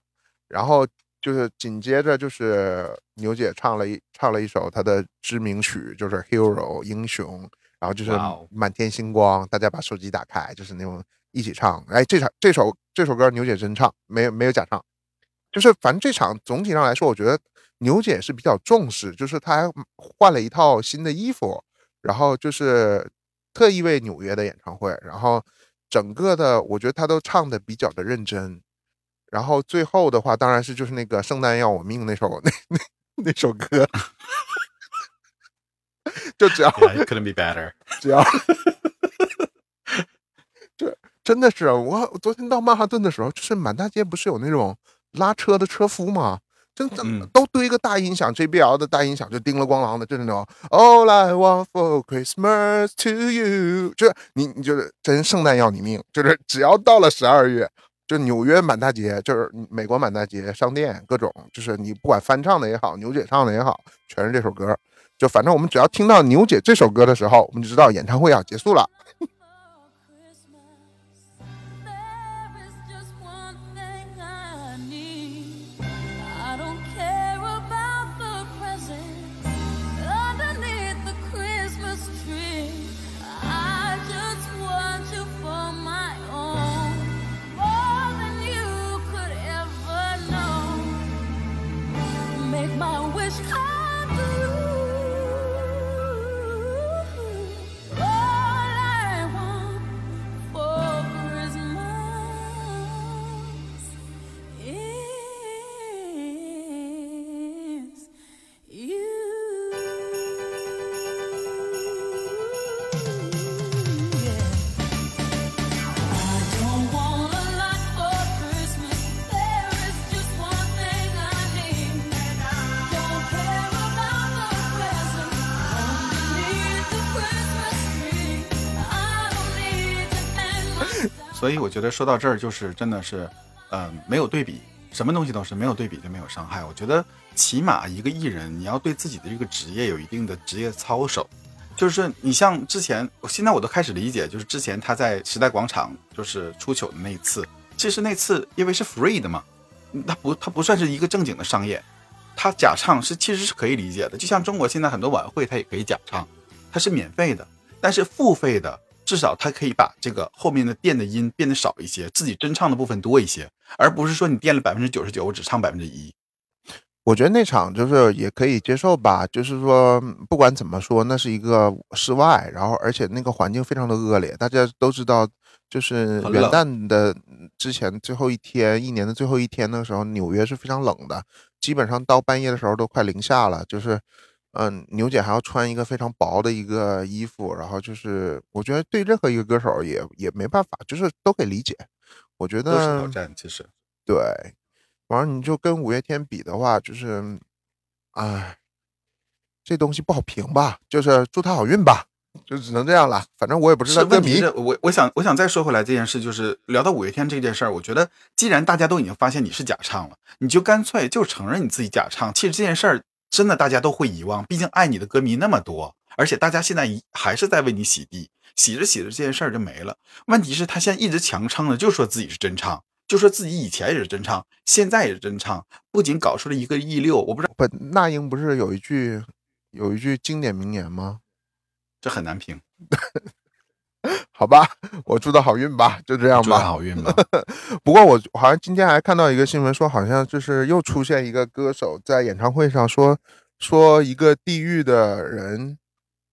然后就是紧接着就是牛姐唱了一唱了一首她的知名曲，就是《Hero》英雄。然后就是满天星光，大家把手机打开，就是那种一起唱。哎，这场这首这首歌牛姐真唱，没有没有假唱。就是反正这场总体上来说，我觉得牛姐是比较重视，就是她还换了一套新的衣服，然后就是特意为纽约的演唱会，然后整个的我觉得她都唱的比较的认真。然后最后的话，当然是就是那个圣诞要我命那首那那那首歌，就只要 Yeah, it couldn't be better。[LAUGHS] 只要，这真的是我我昨天到曼哈顿的时候，就是满大街不是有那种拉车的车夫吗？真的嗯都堆个大音响，JBL 的大音响就叮了咣啷的，就是那种 All I want for Christmas to you，就是你你就是真圣诞要你命，就是只要到了十二月，就纽约满大街，就是美国满大街商店各种，就是你不管翻唱的也好，牛姐唱的也好，全是这首歌。就反正我们只要听到牛姐这首歌的时候，我们就知道演唱会要结束了。所以我觉得说到这儿，就是真的是，呃，没有对比，什么东西都是没有对比就没有伤害。我觉得起码一个艺人，你要对自己的这个职业有一定的职业操守。就是你像之前，现在我都开始理解，就是之前他在时代广场就是出糗的那一次，其实那次因为是 free 的嘛，他不他不算是一个正经的商业，他假唱是其实是可以理解的。就像中国现在很多晚会，他也可以假唱，它是免费的，但是付费的至少它可以把这个后面的垫的音变得少一些，自己真唱的部分多一些，而不是说你垫了百分之九十九，我只唱百分之一。我觉得那场就是也可以接受吧，就是说不管怎么说，那是一个室外，然后而且那个环境非常的恶劣，大家都知道，就是元旦的之前最后一天，一年的最后一天的时候，纽约是非常冷的，基本上到半夜的时候都快零下了，就是。嗯，牛姐还要穿一个非常薄的一个衣服，然后就是我觉得对任何一个歌手也也没办法，就是都可以理解。我觉得都是得挑战，其实对，完了你就跟五月天比的话，就是，哎，这东西不好评吧？就是祝他好运吧，就只能这样了。反正我也不是他歌迷问题是，我我想我想再说回来这件事，就是聊到五月天这件事儿，我觉得既然大家都已经发现你是假唱了，你就干脆就承认你自己假唱。其实这件事儿真的大家都会遗忘，毕竟爱你的歌迷那么多，而且大家现在一还是在为你洗地，洗着洗着这件事儿就没了。问题是，他现在一直强撑着，就说自己是真唱，就说自己以前也是真唱，现在也是真唱，不仅搞出了一个 E 六，我不知道不，那英不是有一句有一句经典名言吗？这很难评，[LAUGHS] [LAUGHS] 好吧，我祝他好运吧，就这样吧祝他吧。好运吧。[LAUGHS] 不过我好像今天还看到一个新闻，说好像就是又出现一个歌手在演唱会上说说一个地狱的人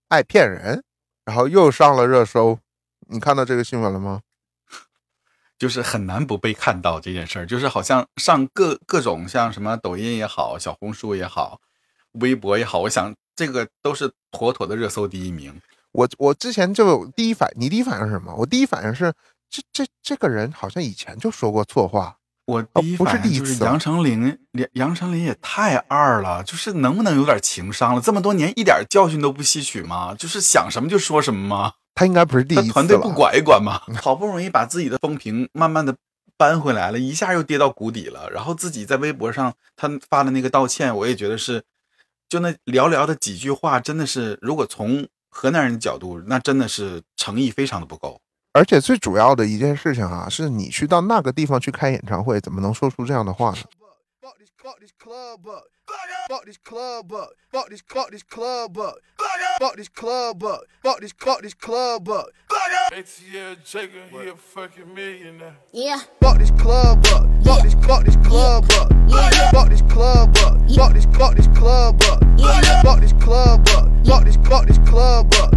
爱骗人，然后又上了热搜。你看到这个新闻了吗？[LAUGHS] 就是很难不被看到这件事儿，就是好像上各各种像什么抖音也好，小红书也好，微博也好，我想这个都是妥妥的热搜第一名。我我之前就有第一反，你第一反应是什么？我第一反应是这这这个人好像以前就说过错话。我第一不是反应第一次啊就是杨丞琳，杨杨丞琳也太二了，就是能不能有点情商了？这么多年一点教训都不吸取吗？就是想什么就说什么吗？他应该不是第一次他团队不。管一管吗？[LAUGHS] 好不容易把自己的风评慢慢的扳回来了，一下又跌到谷底了。然后自己在微博上他发的那个道歉，我也觉得是，就那寥寥的几句话，真的是，如果从河南人的角度，那真的是诚意非常的不够。而且最主要的一件事情啊，是你去到那个地方去开演唱会，怎么能说出这样的话呢？Fuck this, fuck this club up. Fuck this club up. Fuck this, fuck this club up. Fuck this club up. Fuck this, fuck this club up. ATL Jacob, he a fucking millionaire. Yeah. Fuck this club up. Fuck this, fuck this club up. Fuck this club up. Fuck this, fuck this club up. Fuck this club up. Fuck this, fuck this club up.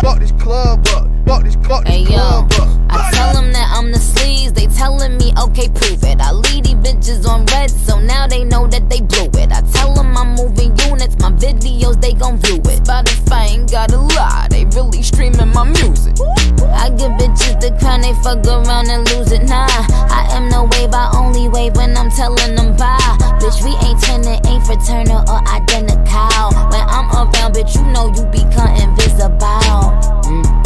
Fuck this club up. Fuck this, fuck Hey this yo. I tell them that I'm the sleaze. They telling me, okay, prove it. I lead these bitches on red, so now they know that they blew it. I tell them I'm moving units, my videos, they gon' view it. Spotify ain't got a lie, they really streaming my music. I give bitches the crown, they fuck around and lose it. Nah, I am no wave, I only wave when I'm telling them bye. Bitch, we ain't tenant, ain't fraternal or identical. When I'm around, bitch, you know you become invisible. Mm,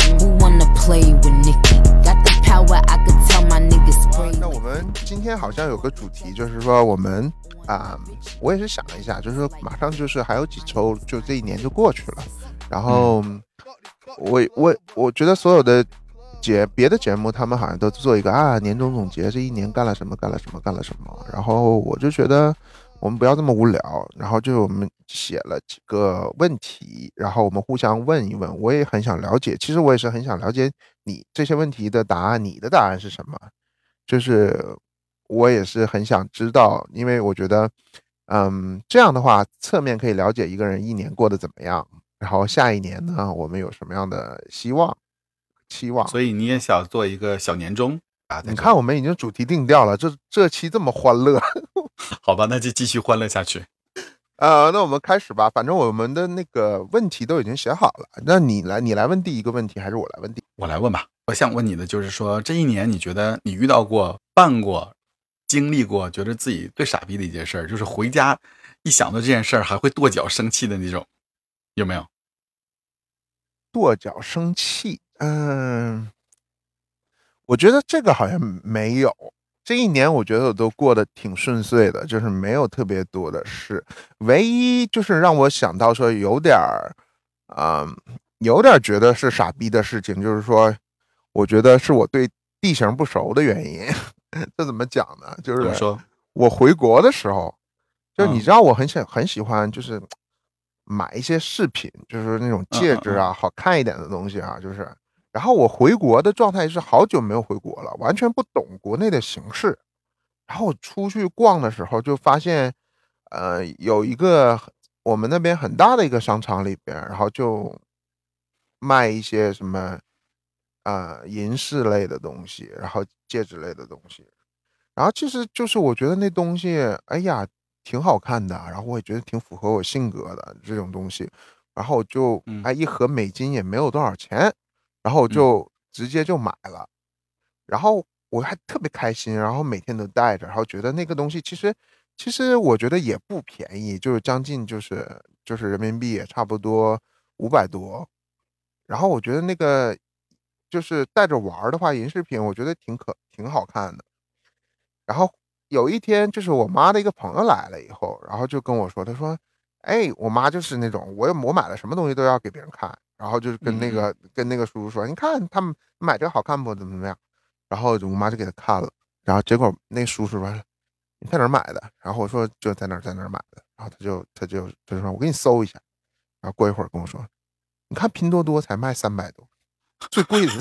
play with Nicki? Got the power, I could tell my niggas 啊 spray. 那我们今天好像有个主题，就是说我们啊、我也是想了一下，就是说马上就是还有几周，就这一年就过去了。然后我我我觉得所有的节别的节目，他们好像都做一个啊年终总结，这一年干了什么，干了什么，干了什么。然后我就觉得我们不要这么无聊，然后就我们写了几个问题，然后我们互相问一问。我也很想了解，其实我也是很想了解你这些问题的答案，你的答案是什么？就是我也是很想知道，因为我觉得，嗯，这样的话，侧面可以了解一个人一年过得怎么样，然后下一年呢，我们有什么样的希望、期望。所以你也想做一个小年终啊？你看，我们已经主题定调了，这这期这么欢乐，[LAUGHS] 好吧，那就继续欢乐下去。呃，那我们开始吧。反正我们的那个问题都已经写好了，那你来，你来问第一个问题，还是我来问第？我来问吧，我想问你的就是说，这一年你觉得你遇到过、办过、经历过，觉得自己最傻逼的一件事儿，就是回家一想到这件事儿还会跺脚生气的那种，有没有？跺脚生气，嗯，我觉得这个好像没有。这一年我觉得我都过得挺顺遂的，就是没有特别多的事。唯一就是让我想到说有点儿，嗯，有点儿觉得是傻逼的事情，就是说，我觉得是我对地形不熟的原因。这怎么讲呢？就是说？我回国的时候，就嗯你知道我很喜很喜欢，就是买一些饰品，就是那种戒指嗯啊，好看一点的东西啊，就是。然后我回国的状态是好久没有回国了，完全不懂国内的形势。然后我出去逛的时候，就发现，呃，有一个我们那边很大的一个商场里边，然后就卖一些什么，呃，银饰类的东西，然后戒指类的东西。然后其实就是我觉得那东西，哎呀，挺好看的，然后我也觉得挺符合我性格的这种东西。然后我就嗯哎，一盒美金也没有多少钱，然后我就直接就买了。然后我还特别开心，然后每天都带着，然后觉得那个东西其实其实我觉得也不便宜，就是将近就是就是人民币也差不多五百多。然后我觉得那个就是带着玩的话，银饰品我觉得挺可挺好看的。然后有一天，就是我妈的一个朋友来了以后，然后就跟我说，他说：“哎，我妈就是那种，我我买了什么东西都要给别人看，然后就是跟那个、跟那个叔叔说，你看他们买这个好看不？怎么怎么样？”然后我妈就给他看了，然后结果那叔叔说：“你在哪儿买的？”然后我说：“就在哪儿在哪儿买的。”然后他就他就他就说：“我给你搜一下。”然后过一会儿跟我说：“你看拼多多才卖三百多，最贵的。[LAUGHS] ”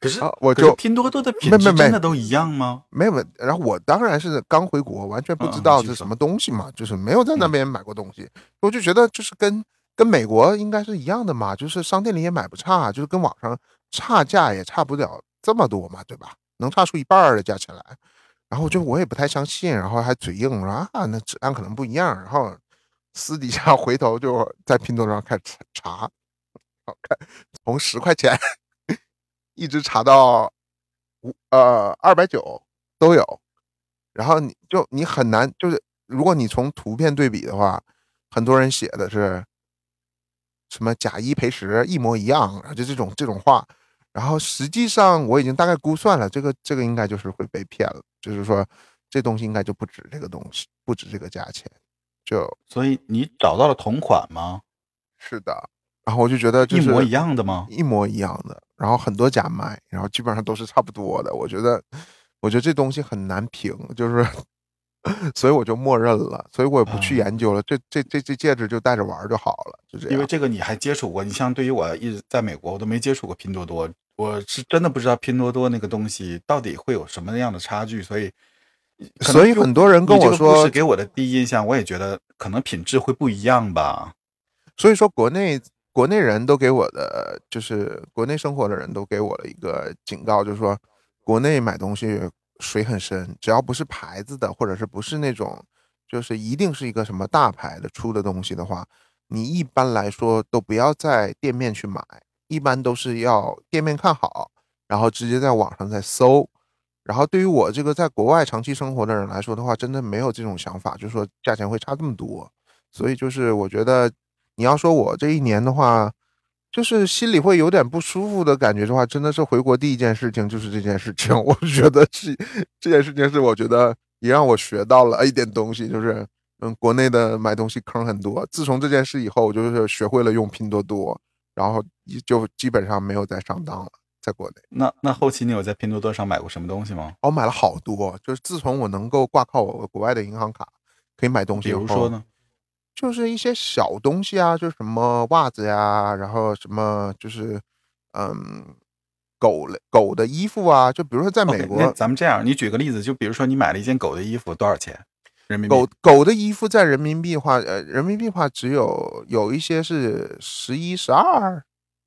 可是啊我就拼多多的品没没没质真的都一样吗？没有，然后我当然是刚回国，完全不知道是什么东西嘛，就是没有在那嗯边买过东西，我就觉得就是跟跟美国应该是一样的嘛，就是商店里也买不差，就是跟网上差价也差不了这么多嘛，对吧？能差出一半的价钱来，然后就我也不太相信，然后还嘴硬说啊，那质量可能不一样，然后私底下 [LAUGHS] 回头就在拼多多上开始查，查好看，从十块钱 [LAUGHS] 一直查到五呃二百九都有，然后你就你很难就是，如果你从图片对比的话，很多人写的是什么假一赔十一模一样，啊就这种这种话，然后实际上我已经大概估算了，这个这个应该就是会被骗了，就是说这东西应该就不止这个东西，不止这个价钱，就所以你找到了同款吗？是的，然后我就觉得就是一模一样的吗？一模一样的，然后很多假卖，然后基本上都是差不多的。我觉得，我觉得这东西很难评，就是，所以我就默认了，所以我也不去啊研究了。这这这这戒指就戴着玩儿就好了，就这样。因为这个你还接触过，你像对于我一直在美国，我都没接触过拼多多，我是真的不知道拼多多那个东西到底会有什么样的差距，所以，所以很多人跟我说是给我的第一印象，我也觉得可能品质会不一样吧。所以说国内国内人都给我的，就是国内生活的人都给我了一个警告，就是说国内买东西水很深，只要不是牌子的，或者是不是那种就是一定是一个什么大牌的出的东西的话，你一般来说都不要在店面去买，一般都是要店面看好，然后直接在网上再搜。然后对于我这个在国外长期生活的人来说的话，真的没有这种想法，就是说价钱会差这么多。所以就是我觉得，你要说我这一年的话，就是心里会有点不舒服的感觉的话，真的是回国第一件事情就是这件事情。[LAUGHS] 我觉得是这件事情是我觉得也让我学到了一点东西，就是嗯，国内的买东西坑很多。自从这件事以后，我就是学会了用拼多多，然后就基本上没有再上当了，在国内。那那后期你有在拼多多上买过什么东西吗？我买了好多，就是自从我能够挂靠我国外的银行卡可以买东西比，如说呢？就是一些小东西啊，就是什么袜子呀，然后什么就是嗯狗类狗的衣服啊，就比如说在美国那咱们这样，你举个例子，就比如说你买了一件狗的衣服，多少钱？人民币？狗狗的衣服在人民币的话，呃，人民币的话只有有一些是十一、十二、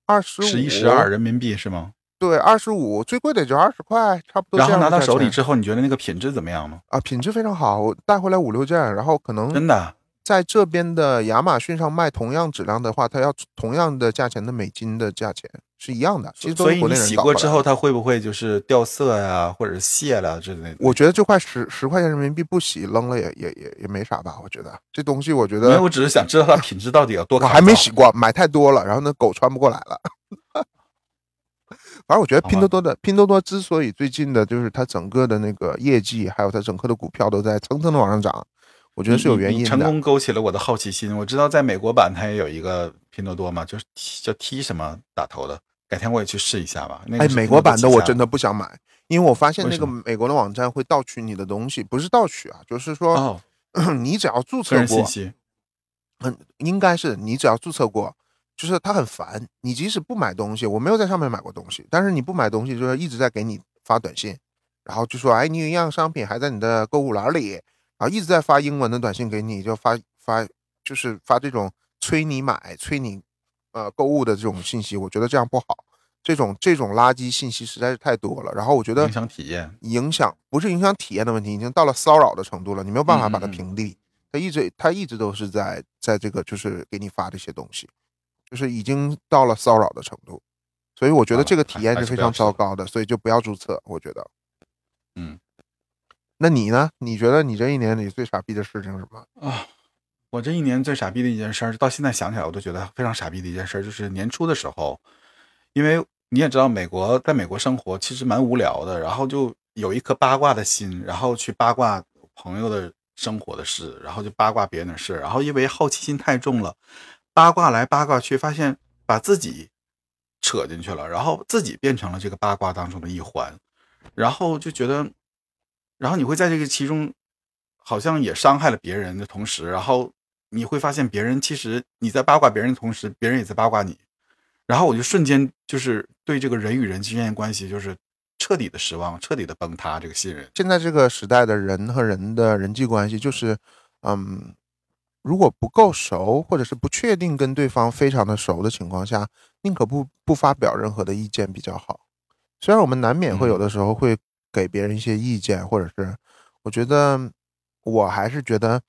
二十五、十一、十二人民币是吗？对，二十五，最贵的也就二十块，差不多。然后拿到手里之后，你觉得那个品质怎么样吗？啊，品质非常好，我带回来五六件，然后可能真的？在这边的亚马逊上卖同样质量的话，它要同样的价钱的美金的价钱是一样的。其实所以你洗过之后，它会不会就是掉色呀，或者是卸了之类的？我觉得这块十十块钱人民币不洗扔了也也也也没啥吧。我觉得这东西，我觉没有，得我只是想知道它品质到底有多我。还没洗过，买太多了，然后那狗穿不过来了。[LAUGHS] 反正我觉得拼多多的拼多多之所以最近的就是它整个的那个业绩，还有它整个的股票都在蹭蹭的往上涨，我觉得是有原因的。成功勾起了我的好奇心。我知道在美国版它也有一个拼多多嘛，就是叫 T 什么打头的，改天我也去试一下吧。那个哎，美国版的我真的不想买，因为我发现那个美国的网站会盗取你的东西，不是盗取啊，就是说、哦，[CLEARS THROAT] 你只要注册过，人信息嗯，应该是你只要注册过，就是他很烦。你即使不买东西，我没有在上面买过东西，但是你不买东西，就是一直在给你发短信，然后就说，哎，你有一样商品还在你的购物篮里，然后一直在发英文的短信给你，就发发就是发这种催你买、催你呃购物的这种信息，我觉得这样不好。这种这种垃圾信息实在是太多了，然后我觉得影响体验。影响不是影响体验的问题，已经到了骚扰的程度了，你没有办法把它嗯嗯嗯屏蔽。他一直他一直都是在在这个就是给你发这些东西，就是已经到了骚扰的程度，所以我觉得这个体验是非常糟糕的，所以就不要注册。我觉得，嗯那你呢？你觉得你这一年里最傻逼的事情是什么？啊，我这一年最傻逼的一件事儿，到现在想起来我都觉得非常傻逼的一件事儿，就是年初的时候，因为你也知道，美国在美国生活其实蛮无聊的，然后就有一颗八卦的心，然后去八卦朋友的生活的事，然后就八卦别人的事，然后因为好奇心太重了，八卦来八卦去，发现把自己扯进去了，然后自己变成了这个八卦当中的一环，然后就觉得，然后你会在这个其中，好像也伤害了别人的同时，然后你会发现别人其实你在八卦别人的同时，别人也在八卦你，然后我就瞬间就是对这个人与人之间的关系就是彻底的失望，彻底的崩塌，这个信任。现在这个时代的人和人的人际关系，就是，嗯，如果不够熟，或者是不确定跟对方非常的熟的情况下，宁可不不发表任何的意见比较好。虽然我们难免会有的时候会给别人一些意见，或者是我觉得我还是觉得，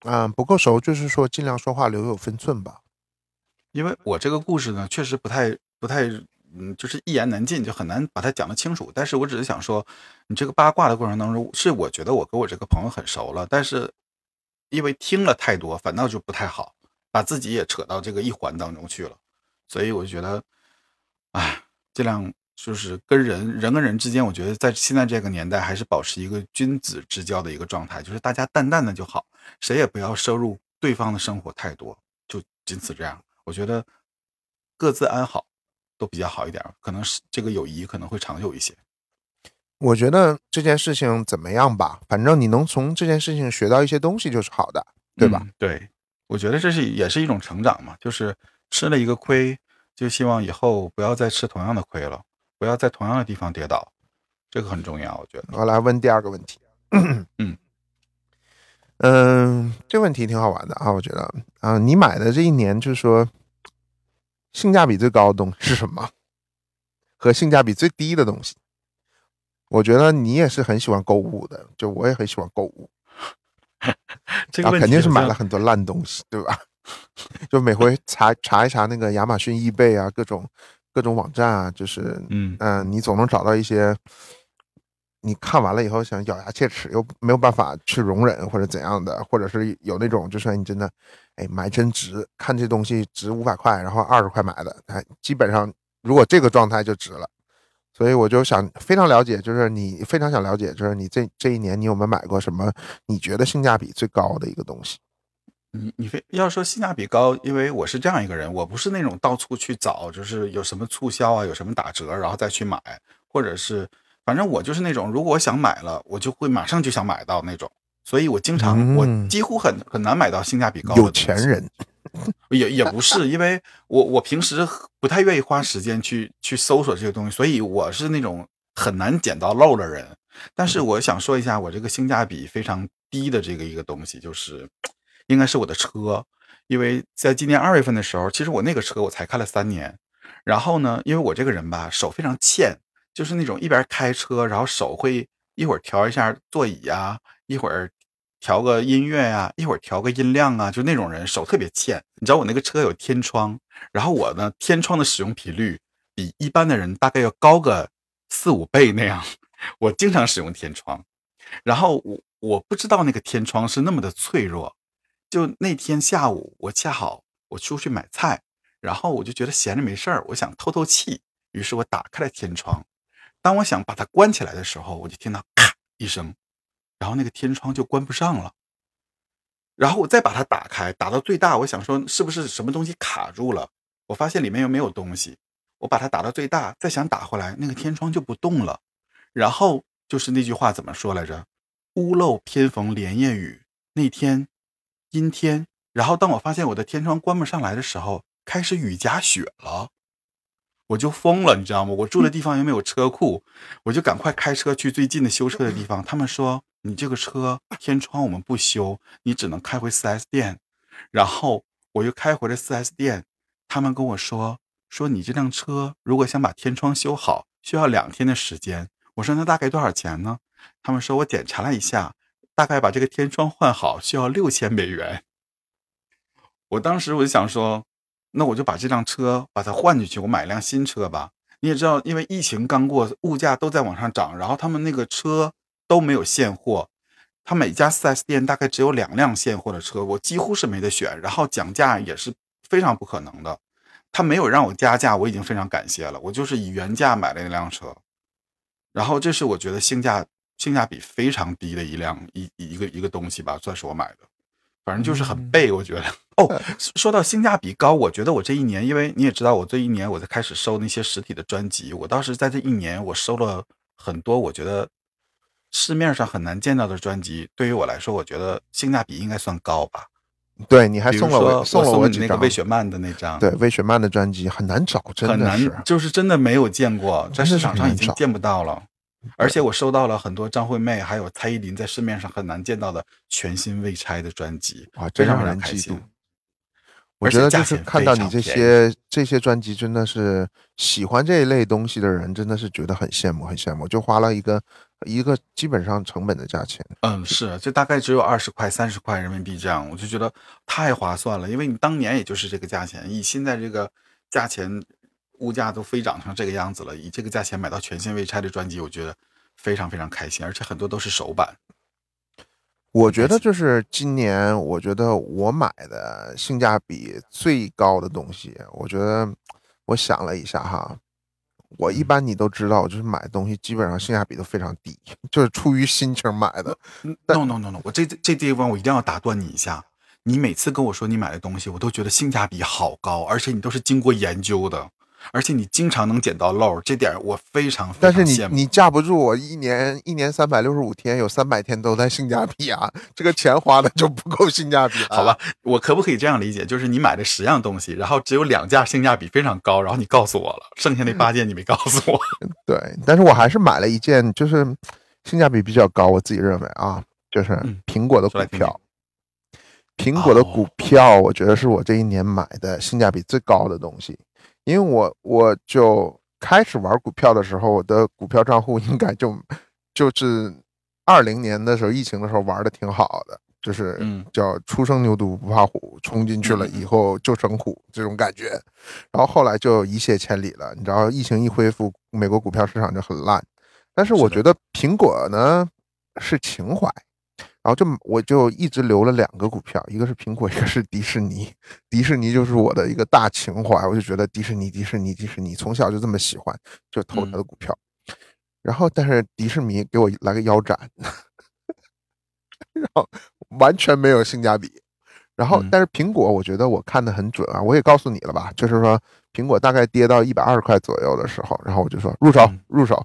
嗯，不够熟，就是说尽量说话留有分寸吧。因为我这个故事呢，确实不太不太，嗯，就是一言难尽，就很难把它讲得清楚。但是我只是想说，你这个八卦的过程当中，是我觉得我跟我这个朋友很熟了，但是因为听了太多，反倒就不太好，把自己也扯到这个一环当中去了。所以我就觉得，哎，尽量就是跟人人跟人之间，我觉得在现在这个年代，还是保持一个君子之交的一个状态，就是大家淡淡的就好，谁也不要摄入对方的生活太多，就仅此这样。我觉得各自安好都比较好一点，可能是这个友谊可能会长久一些。我觉得这件事情怎么样吧，反正你能从这件事情学到一些东西就是好的，对吧？嗯对，我觉得这是也是一种成长嘛，就是吃了一个亏，就希望以后不要再吃同样的亏了，不要在同样的地方跌倒，这个很重要，我觉得。我来问第二个问题。嗯嗯，这问题挺好玩的啊，我觉得啊，你买的这一年，就是说性价比最高的东西是什么？和性价比最低的东西？我觉得你也是很喜欢购物的，就我也很喜欢购物，[LAUGHS] 啊，这个肯定是买了很多烂东西，对吧？[LAUGHS] 就每回查查一查那个亚马逊、易贝啊，各种各种网站啊，就是嗯嗯，你总能找到一些你看完了以后想咬牙切齿又没有办法去容忍或者怎样的，或者是有那种就是你真的哎买真值，看这东西值五百块，然后二十块买的，哎，基本上如果这个状态就值了。所以我就想非常了解，就是你非常想了解，就是你这这一年你有没有买过什么你觉得性价比最高的一个东西？你你非要说性价比高，因为我是这样一个人，我不是那种到处去找，就是有什么促销啊，有什么打折，然后再去买，或者是反正我就是那种，如果我想买了，我就会马上就想买到那种，所以我经常、嗯。我几乎很很难买到性价比高的有钱人，也也不是，因为我我平时不太愿意花时间去去搜索这些东西，所以我是那种很难捡到漏的人。但是我想说一下，我这个性价比非常低的这个一个东西，就是应该是我的车，因为在今年二月份的时候，其实我那个车我才开了三年，然后呢，因为我这个人吧手非常欠，就是那种一边开车，然后手会一会儿调一下座椅呀、一会儿调个音乐呀、一会儿调个音量啊，就那种人手特别欠。你知道我那个车有天窗，然后我呢天窗的使用频率比一般的人大概要高个四五倍那样，我经常使用天窗。然后我我不知道那个天窗是那么的脆弱，就那天下午我恰好我出去买菜，然后我就觉得闲着没事儿，我想透透气，于是我打开了天窗。当我想把它关起来的时候，我就听到咔一声，然后那个天窗就关不上了。然后我再把它打开，打到最大，我想说是不是什么东西卡住了？我发现里面又没有东西。我把它打到最大，再想打回来，那个天窗就不动了。然后就是那句话怎么说来着？屋漏偏逢连夜雨。那天阴天，然后当我发现我的天窗关不上来的时候，开始雨夹雪了。我就疯了，你知道吗？我住的地方又没有车库，我就赶快开车去最近的修车的地方。他们说你这个车天窗我们不修，你只能开回 4S 店。然后我又开回了 4S 店，他们跟我说说你这辆车如果想把天窗修好，需要两天的时间。我说那大概多少钱呢？他们说我检查了一下，大概把这个天窗换好需要六千美元。我当时我就想说。那我就把这辆车把它换进去，我买一辆新车吧。你也知道，因为疫情刚过，物价都在往上涨，然后他们那个车都没有现货，他每家 4S 店大概只有两辆现货的车，我几乎是没得选，然后讲价也是非常不可能的。他没有让我加价，我已经非常感谢了。我就是以原价买了那辆车，然后这是我觉得性价性价比非常低的一辆一一个一个东西吧，算是我买的。反正就是很背，我觉得。哦，说到性价比高，我觉得我这一年，因为你也知道，我这一年我在开始收那些实体的专辑，我当时在这一年，我收了很多，我觉得市面上很难见到的专辑。对于我来说，我觉得性价比应该算高吧。对，你还送了我送了我你那个魏雪漫的那张，对魏雪漫的专辑很难找，真很的是难，就是真的没有见过，在市场上已经见不到了。而且我收到了很多张惠妹还有蔡依林在市面上很难见到的全新未拆的专辑，哇，非常真让人嫉非常开心妒。。我觉得就是看到你这些这些专辑，真的是喜欢这一类东西的人，真的是觉得很羡慕，很羡慕。就花了一个一个基本上成本的价钱，嗯，是，就大概只有二十块、三十块人民币这样，我就觉得太划算了。因为你当年也就是这个价钱，以现在这个价钱，物价都飞涨成这个样子了，以这个价钱买到全新未拆的专辑，我觉得非常非常开心，而且很多都是首版。我觉得就是今年，我觉得我买的性价比最高的东西，我觉得我想了一下哈，我一嗯般你都知道，我就是买东西基本上性价比都非常低，[LAUGHS] 就是出于心情买的。嗯 No no no no，我这这地方我一定要打断你一下。你每次跟我说你买的东西，我都觉得性价比好高，而且你都是经过研究的，而且你经常能捡到漏，这点我非常非但是你常羡慕。你架不住我一年一年三百六十五天，有三百天都在性价比啊，这个钱花的就不够性价比了。好吧，我可不可以这样理解？就是你买了十样东西，然后只有两件性价比非常高，然后你告诉我了，剩下那八件你没告诉我。[LAUGHS] 对，但是我还是买了一件，就是性价比比较高，我自己认为啊，就是嗯苹果的股票。苹果的哦股票，我觉得是我这一年买的性价比最高的东西，因为我我就开始玩股票的时候，我的股票账户应该就就是二零年的时候，疫情的时候玩的挺好的，就是嗯叫初生牛犊不怕虎，冲进去了以后就成虎这种感觉，然后后来就一泻千里了。你知道，疫情一恢复，美国股票市场就很烂，但是我觉得苹果呢是情怀。然后就我就一直留了两个股票，一个是苹果，一个是迪士尼。迪士尼就是我的一个大情怀，我就觉得迪士尼、迪士尼、迪士尼，从小就这么喜欢，就投他的股票。然后，但是迪士尼给我来个腰斩，然后完全没有性价比。然后嗯，但是苹果，我觉得我看的很准啊，我也告诉你了吧，就是说苹果大概跌到一百二十块左右的时候，然后我就说入手嗯，入手，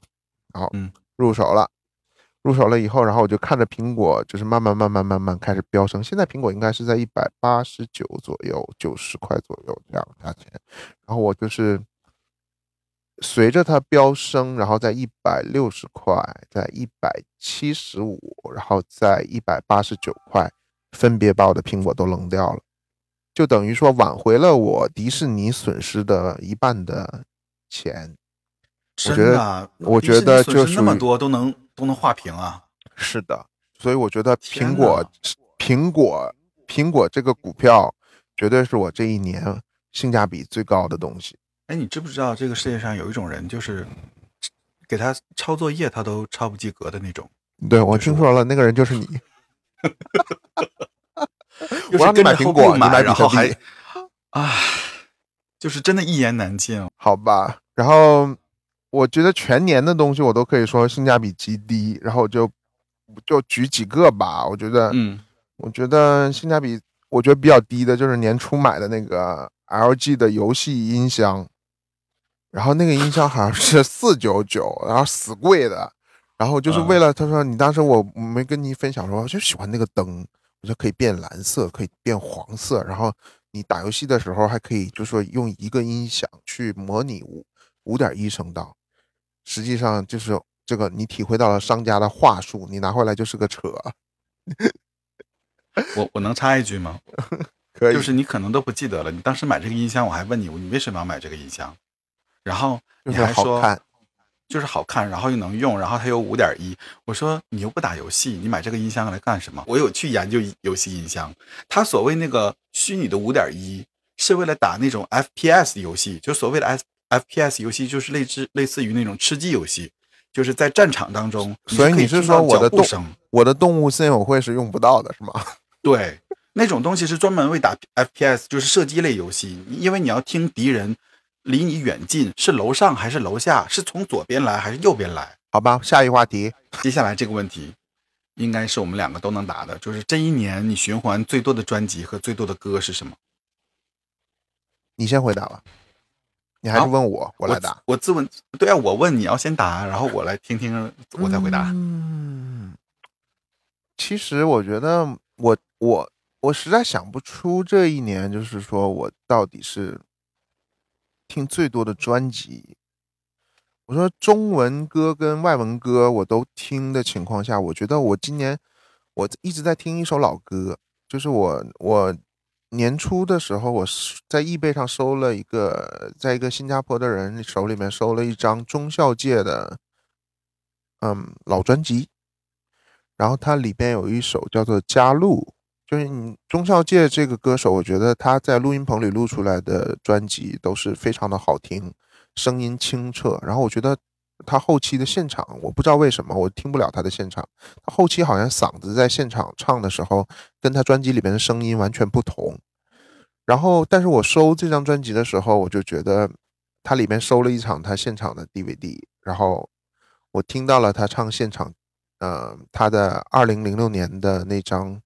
然后嗯入手了。入手了以后，然后我就看着苹果，就是慢慢、慢慢、慢慢开始飙升。现在苹果应该是在一百八十九左右、九十块左右这样的价钱。然后我就是随着它飙升，然后在一百六十块，在一百七十五，然后在一百八十九块，分别把我的苹果都扔掉了，就等于说挽回了我迪士尼损失的一半的钱。我觉得我觉得就是那么多都能都能画屏啊。是的，所以我觉得苹果、苹果、苹果这个股票绝对是我这一年性价比最高的东西。哎，你知不知道这个世界上有一种人，就是给他抄作业他都抄不及格的那种，对我听说了，那个人就是你。[LAUGHS] 我让你买苹果，顾买，你买比特然后还币，唉，就是真的一言难尽。好吧？然后我觉得全年的东西我都可以说性价比极低，然后就就举几个吧。我觉得，嗯，我觉得性价比我觉得比较低的就是年初买的那个 LG 的游戏音箱，然后那个音箱好像是四九九，然后死贵的，然后就是为了他说你当时我没跟你分享说，我就喜欢那个灯，我就可以变蓝色，可以变黄色，然后你打游戏的时候还可以就是说用一个音响去模拟五五点一声道，实际上就是这个你体会到了商家的话术，你拿回来就是个扯，[LAUGHS] 我我能插一句吗？[LAUGHS] 可以就是你可能都不记得了，你当时买这个音箱，我还问你，你为什么要买这个音箱？然后你还说好看，就是好看，然后又能用，然后它有五点一。我说你又不打游戏，你买这个音箱来干什么？我有去研究游戏音箱，它所谓那个虚拟的五点一，是为了打那种 FPS 游戏，就所谓的 F FPS 游戏，就是类似类似于那种吃鸡游戏，就是在战场当中，所以你是说我的动。我的动物森友会是用不到的，是吗？对，那种东西是专门为打 FPS，就是射击类游戏，因为你要听敌人离你远近，是楼上还是楼下，是从左边来还是右边来。好吧，下一话题，接下来这个问题，应该是我们两个都能答的，就是这一年你循环最多的专辑和最多的歌是什么？你先回答吧。你还是问我，我来答。我自问，对啊，我问你要先答，然后我来听听，我再回答。嗯，其实我觉得我我我实在想不出这一年，就是说我到底是听最多的专辑。我说中文歌跟外文歌我都听的情况下，我觉得我今年我一直在听一首老歌，就是我我年初的时候，我是在易贝上收了一个，在一个新加坡的人手里面收了一张中校界的嗯老专辑，然后它里边有一首叫做《加路》，就是你中校界这个歌手，我觉得他在录音棚里录出来的专辑都是非常的好听，声音清澈。然后我觉得他后期的现场，我不知道为什么我听不了他的现场，他后期好像嗓子在现场唱的时候，跟他专辑里边的声音完全不同。然后，但是我收这张专辑的时候，我就觉得他里面收了一场他现场的 DVD，然后我听到了他唱现场，呃，他的二零零六年的那张，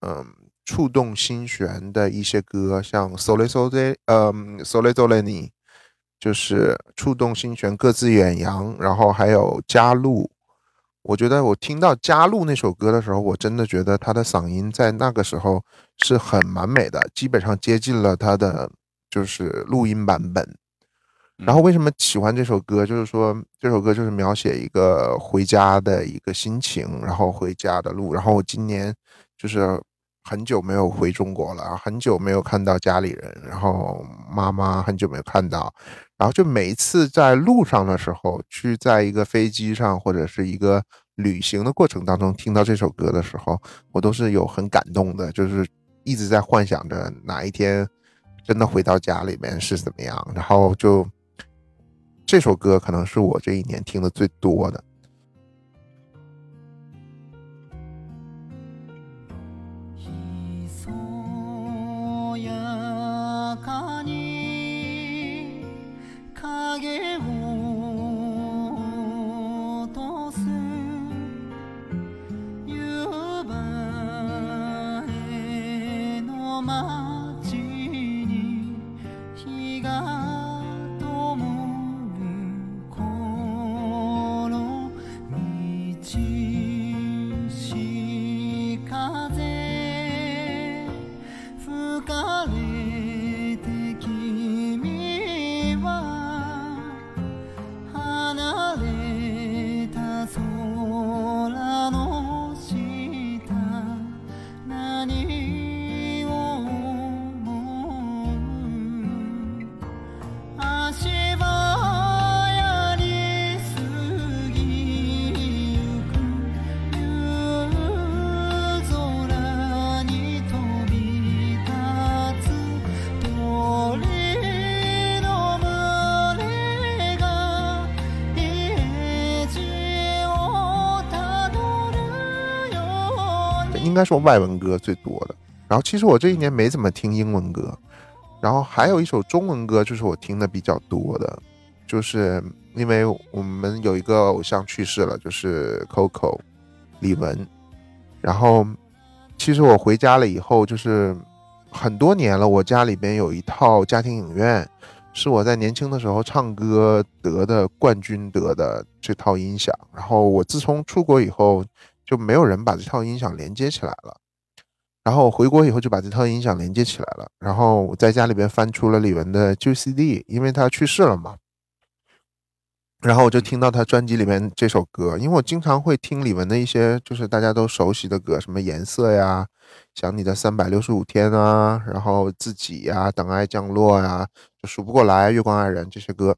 嗯、触动心弦的一些歌，像 Sole Sole，嗯，Sole Sole 你，就是触动心弦，各自远扬，然后还有加路。我觉得我听到《加路》那首歌的时候，我真的觉得他的嗓音在那个时候是很完美的，基本上接近了他的就是录音版本。然后为什么喜欢这首歌？就是说这首歌就是描写一个回家的一个心情，然后回家的路。然后我今年就是很久没有回中国了，很久没有看到家里人，然后妈妈很久没有看到，然后就每一次在路上的时候，去在一个飞机上或者是一个旅行的过程当中听到这首歌的时候，我都是有很感动的，就是一直在幻想着哪一天真的回到家里面是怎么样，然后就这首歌可能是我这一年听的最多的。应该说外文歌最多的。然后其实我这一年没怎么听英文歌，然后还有一首中文歌就是我听的比较多的，就是因为我们有一个偶像去世了，就是 Coco 李玟。然后，其实我回家了以后，就是很多年了，我家里边有一套家庭影院，是我在年轻的时候唱歌得的冠军得的这套音响。然后我自从出国以后，就没有人把这套音响连接起来了。然后我回国以后就把这套音响连接起来了，然后我在家里边翻出了李玟的旧 CD，因为他去世了嘛。然后我就听到他专辑里面这首歌，因为我经常会听李玟的一些就是大家都熟悉的歌，什么颜色呀、想你的三百六十五天啊，然后自己呀、等爱降落呀，就数不过来，月光爱人这些歌。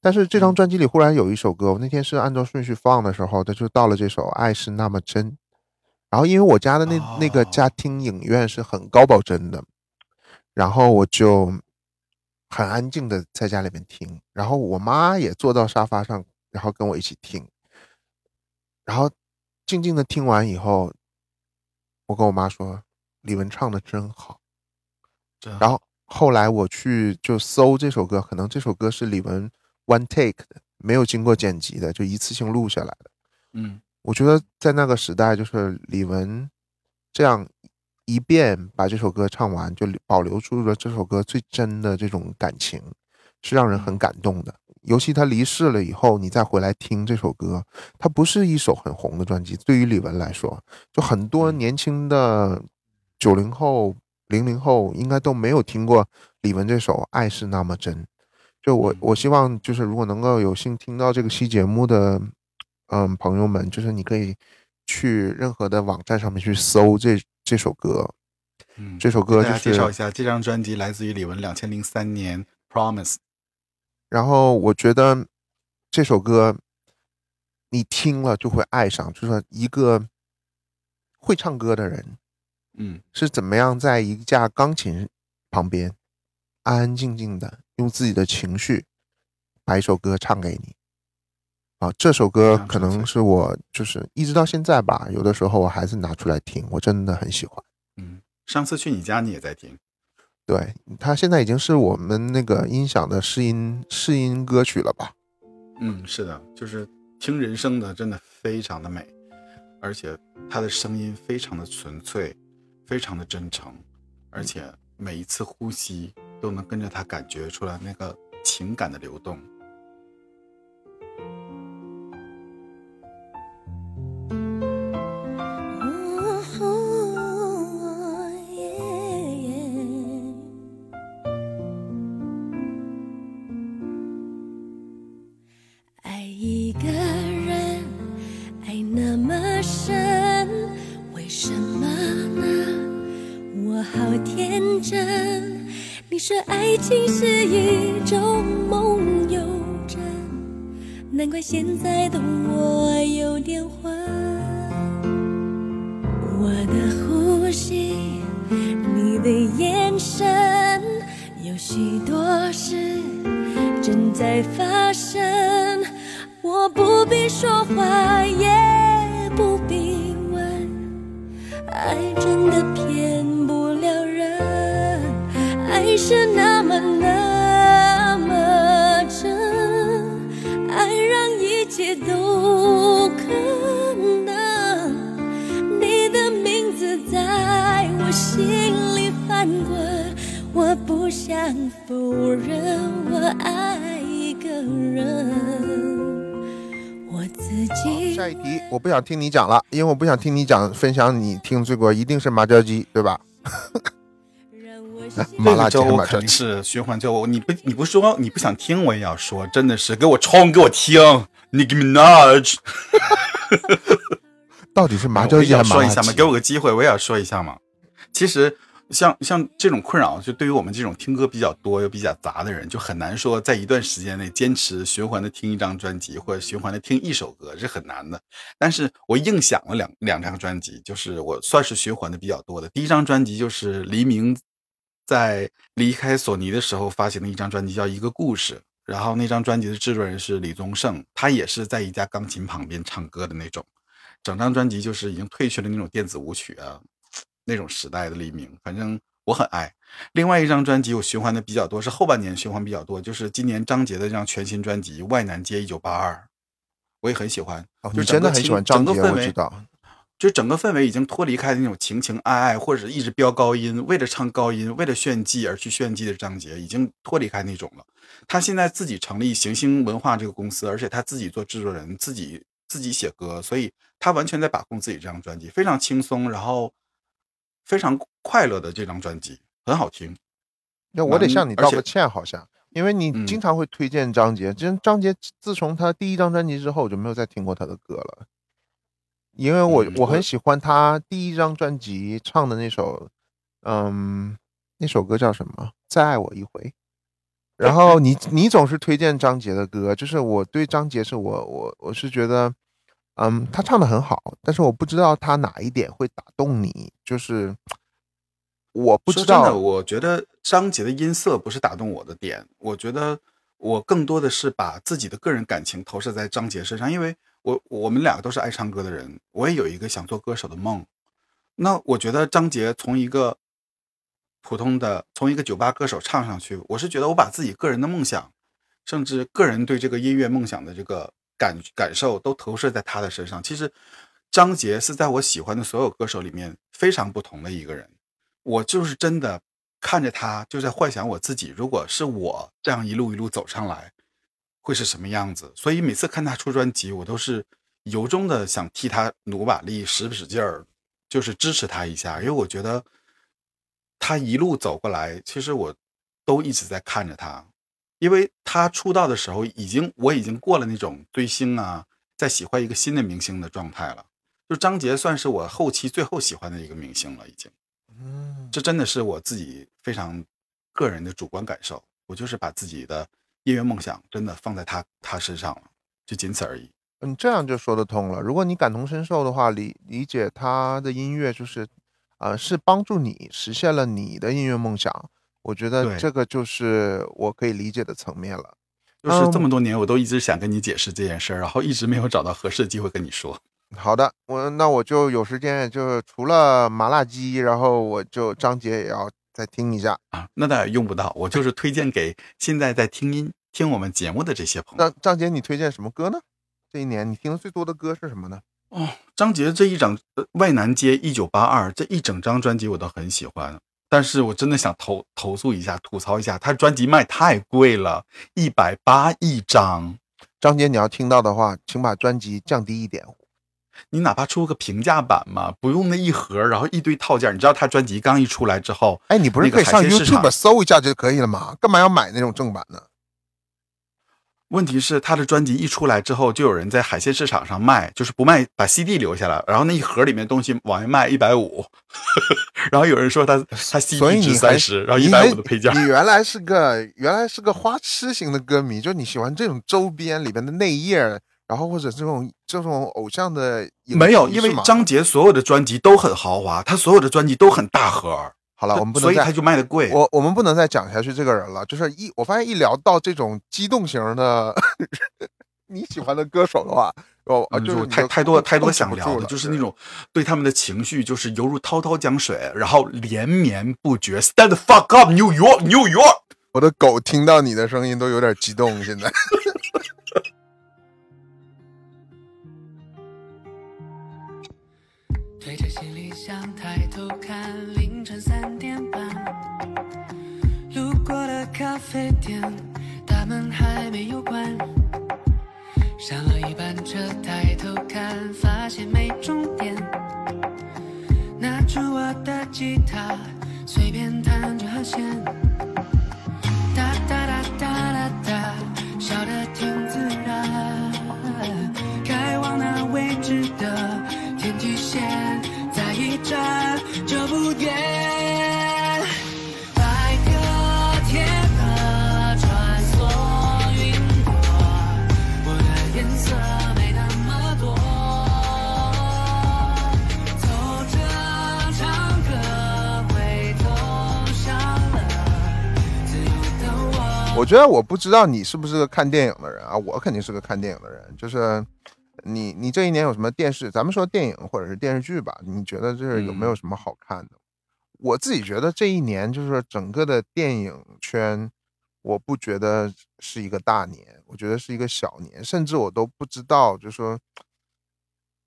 但是这张专辑里忽然有一首歌，我那天是按照顺序放的时候，它就到了这首《爱是那么真》。然后因为我家的那那个哦。家庭影院是很高保真的，然后我就很安静的在家里面听，然后我妈也坐到沙发上，然后跟我一起听，然后静静的听完以后，我跟我妈说李玟唱的真好，真。然后后来我去就搜这首歌，可能这首歌是李玟 one take 的，没有经过剪辑的，就一次性录下来的。嗯我觉得在那个时代，就是李玟这样一遍把这首歌唱完，就保留住了这首歌最真的这种感情，是让人很感动的。尤其他离世了以后，你再回来听这首歌，它不是一首很红的专辑。对于李玟来说，就很多年轻的九零后、零零后应该都没有听过李玟这首《爱是那么真》。就我我希望就是如果能够有幸听到这个期节目的，嗯，朋友们，就是你可以去任何的网站上面去搜这这首歌，嗯，这首歌就是介绍一下，这张专辑来自于李玟两千零三年《Promise》。然后我觉得这首歌你听了就会爱上，就是说一个会唱歌的人嗯是怎么样在一架钢琴旁边安安静静的用自己的情绪把一首歌唱给你。啊，这首歌可能是我就是一直到现在吧，有的时候我还是拿出来听，我真的很喜欢。嗯，上次去你家你也在听。对，它现在已经是我们那个音响的试音试音歌曲了吧？嗯，是的，就是听人声的，真的非常的美，而且他的声音非常的纯粹，非常的真诚，而且每一次呼吸都能跟着他感觉出来那个情感的流动。情是一种梦游症，难怪现在的我有点昏。我的呼吸，你的眼神，有许多事正在发生。我不必说话，也否认我爱一个人，我自己。下一题，我不想听你讲了，因为我不想听你讲分享你听最过一定是麻椒鸡，对吧？[LAUGHS] 麻辣椒鸡肯定是循环周，你不你不说你不想听我也要说，真的是给我冲给我听，Nicki Minaj。[LAUGHS] 到底是麻椒鸡还是麻辣要说一下嘛，鸡？给我个机会，我也要说一下嘛。其实像像这种困扰，就对于我们这种听歌比较多又比较杂的人，就很难说在一段时间内坚持循环的听一张专辑，或者循环的听一首歌，是很难的。但是我硬想了两两张专辑，就是我算是循环的比较多的。第一张专辑就是黎明在离开索尼的时候发行的一张专辑，叫《一个故事》。然后那张专辑的制作人是李宗盛，他也是在一架钢琴旁边唱歌的那种。整张专辑就是已经褪去了那种电子舞曲啊那种时代的黎明。反正我很爱。另外一张专辑我循环的比较多，是后半年循环比较多，就是今年张杰的这张全新专辑《外南街一九八二》，我也很喜欢。哦，就你真的很喜欢张杰，整个氛围我知道。就整个氛围已经脱离开那种情情爱爱，或者是一直飙高音，为了唱高音，为了炫技而去炫技的张杰，已经脱离开那种了。他现在自己成立行星文化这个公司，而且他自己做制作人，自己自己写歌，所以他完全在把控自己这张专辑，非常轻松，然后非常快乐的这张专辑，很好听。那我得向你道个歉，好像，因为你嗯经常会推荐张杰，真张杰自从他第一张专辑之后，我就没有再听过他的歌了。因为我、嗯我我很喜欢他第一张专辑唱的那首，嗯，那首歌叫什么？再爱我一回。然后你你总是推荐张杰的歌，就是我对张杰是我我我是觉得，嗯，他唱的很好，但是我不知道他哪一点会打动你，就是我不知道真的，我觉得张杰的音色不是打动我的点，我觉得我更多的是把自己的个人感情投射在张杰身上，因为我我们两个都是爱唱歌的人，我也有一个想做歌手的梦。那我觉得张杰从一个普通的从一个酒吧歌手唱上去，我是觉得我把自己个人的梦想，甚至个人对这个音乐梦想的这个感感受都投射在他的身上。其实张杰是在我喜欢的所有歌手里面非常不同的一个人。我就是真的看着他，就在幻想我自己，如果是我这样一路一路走上来，会是什么样子。所以每次看他出专辑，我都是由衷的想替他努把力、使使劲儿，就是支持他一下，因为我觉得他一路走过来，其实我都一直在看着他，因为他出道的时候，已经我已经过了那种追星啊，在喜欢一个新的明星的状态了。就张杰算是我后期最后喜欢的一个明星了，已经。嗯，这真的是我自己非常个人的主观感受，我就是把自己的音乐梦想真的放在他他身上了，就仅此而已。嗯，这样就说得通了。如果你感同身受的话，理理解他的音乐就是，呃，是帮助你实现了你的音乐梦想。我觉得这个就是我可以理解的层面了。就是这嗯么多年，我都一直想跟你解释这件事儿，然后一直没有找到合适的机会跟你说。[LAUGHS] 好的，我那我就有时间，就是除了麻辣鸡，然后我就张杰也要再听一下。啊，那倒也用不到，我就是推荐给现在在听音听我们节目的这些朋友。张张杰，你推荐什么歌呢？这一年你听的最多的歌是什么呢？哦，张杰这一整呃外南街一九八二这一整张专辑我都很喜欢，但是我真的想投投诉一下，吐槽一下，他专辑卖太贵了，一百八一张。张杰，你要听到的话，请把专辑降低一点。你哪怕出个平价版嘛，不用那一盒，然后一堆套件。你知道他专辑刚一出来之后，哎，你不是那个可以上 YouTube 搜一下就可以了吗？干嘛要买那种正版呢？问题是他的专辑一出来之后，就有人在海鲜市场上卖，就是不卖，把 CD 留下来，然后那一盒里面东西往外卖一百五，[LAUGHS] 然后有人说他他 CD 值三十，然后一百五的配件。你原来是个原来是个花痴型的歌迷，就你喜欢这种周边里边的内页，然后或者这种这种偶像的没有，因为张杰所有的专辑都很豪华，他所有的专辑都很大盒。好了，我们不能再所以他就卖的贵。我我们不能再讲下去这个人了。就是一我发现一聊到这种激动型的 [LAUGHS] 你喜欢的歌手的话，哦，嗯就就太太多太多想聊的，就是那种对他们的情绪，就是犹如滔滔江水，然后连绵不绝。Stand the fuck up, New York, New York。[LAUGHS] 我的狗听到你的声音都有点激动，现在。[LAUGHS] 推着行李箱抬头看，咖啡店，大门还没有关。上了一班车，抬头看，发现没终点。拿出我的吉他，随便弹着和弦，哒哒哒哒哒哒，笑得挺自然。开往那未知的天际线，再一站就不远。我。觉得我不知道你是不是个看电影的人啊，我肯定是个看电影的人。就是你你这一年有什么电视，咱们说电影或者是电视剧吧，你觉得这是有没有什么好看的？我自己觉得这一年就是整个的电影圈，我不觉得是一个大年，我觉得是一个小年，甚至我都不知道，就说，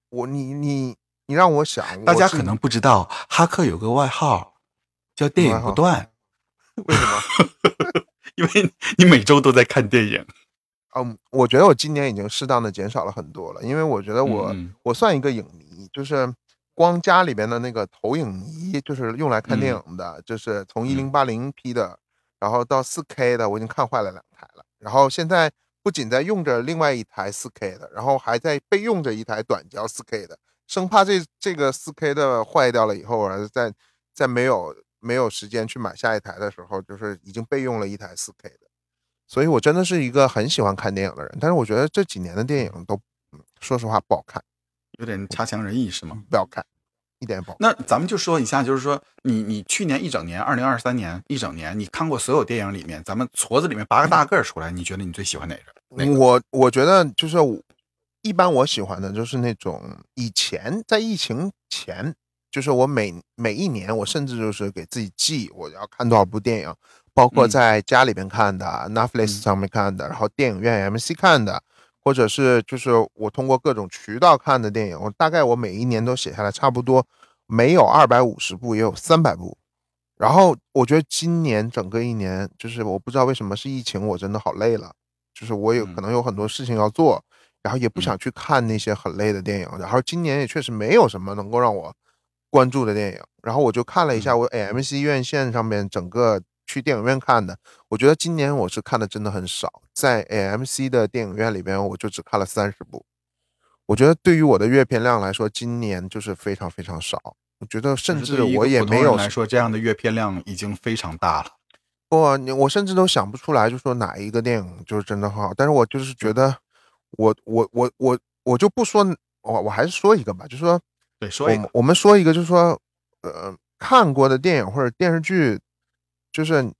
我你你你让我想，大家可能不知道，哈克有个外号叫“电影不断为什么？”，[LAUGHS] 因为你每周都在看电影。嗯，我觉得我今年已经适当的减少了很多了，因为我觉得我、嗯我算一个影迷，就是光家里边的那个投影仪，就是用来看电影的，就是从一零八零 P 的，然后到四 K 的，我已经看坏了两台了。然后现在不仅在用着另外一台四 K 的，然后还在备用着一台短焦四 K 的，生怕这这个四 K 的坏掉了以后啊，在在没有没有时间去买下一台的时候，就是已经备用了一台四 K 的。所以我真的是一个很喜欢看电影的人，但是我觉得这几年的电影都，嗯说实话不好看，有点差强人意是吗？不好看，一点也不好看。那咱们就说一下，就是说你你去年一整年，二零二三年一整年，你看过所有电影里面，咱们矬子里面拔个大个儿出来，你觉得你最喜欢哪个？哪个？我我觉得就是我一般我喜欢的就是那种以前在疫情前，就是我每每一年我甚至就是给自己记我要看多少部电影，包括嗯。在家里边看的、Netflix 上面看的，然后电影院 MC 看的，或者是就是我通过各种渠道看的电影，我大概我每一年都写下来，差不多没有二百五十部，也有三百部。然后我觉得今年整个一年，就是我不知道为什么是疫情，我真的好累了，就是我有嗯。可能有很多事情要做，然后也不想去看那些很累的电影。然后今年也确实没有什么能够让我关注的电影。然后我就看了一下我 AMC 院线上面整个去电影院看的，我觉得今年我是看的真的很少，在 AMC 的电影院里边，我就只看了三十部。我觉得对于我的阅片量来说，今年就是非常非常少。我觉得甚至我也没有来说，这样的阅片量已经非常大了。不，你我甚至都想不出来，就说哪一个电影就是真的很好。但是我就是觉得我，我我我我就不说，我我还是说一个吧，就说对，说一个我们，我们说一个，就是说，呃，看过的电影或者电视剧，就是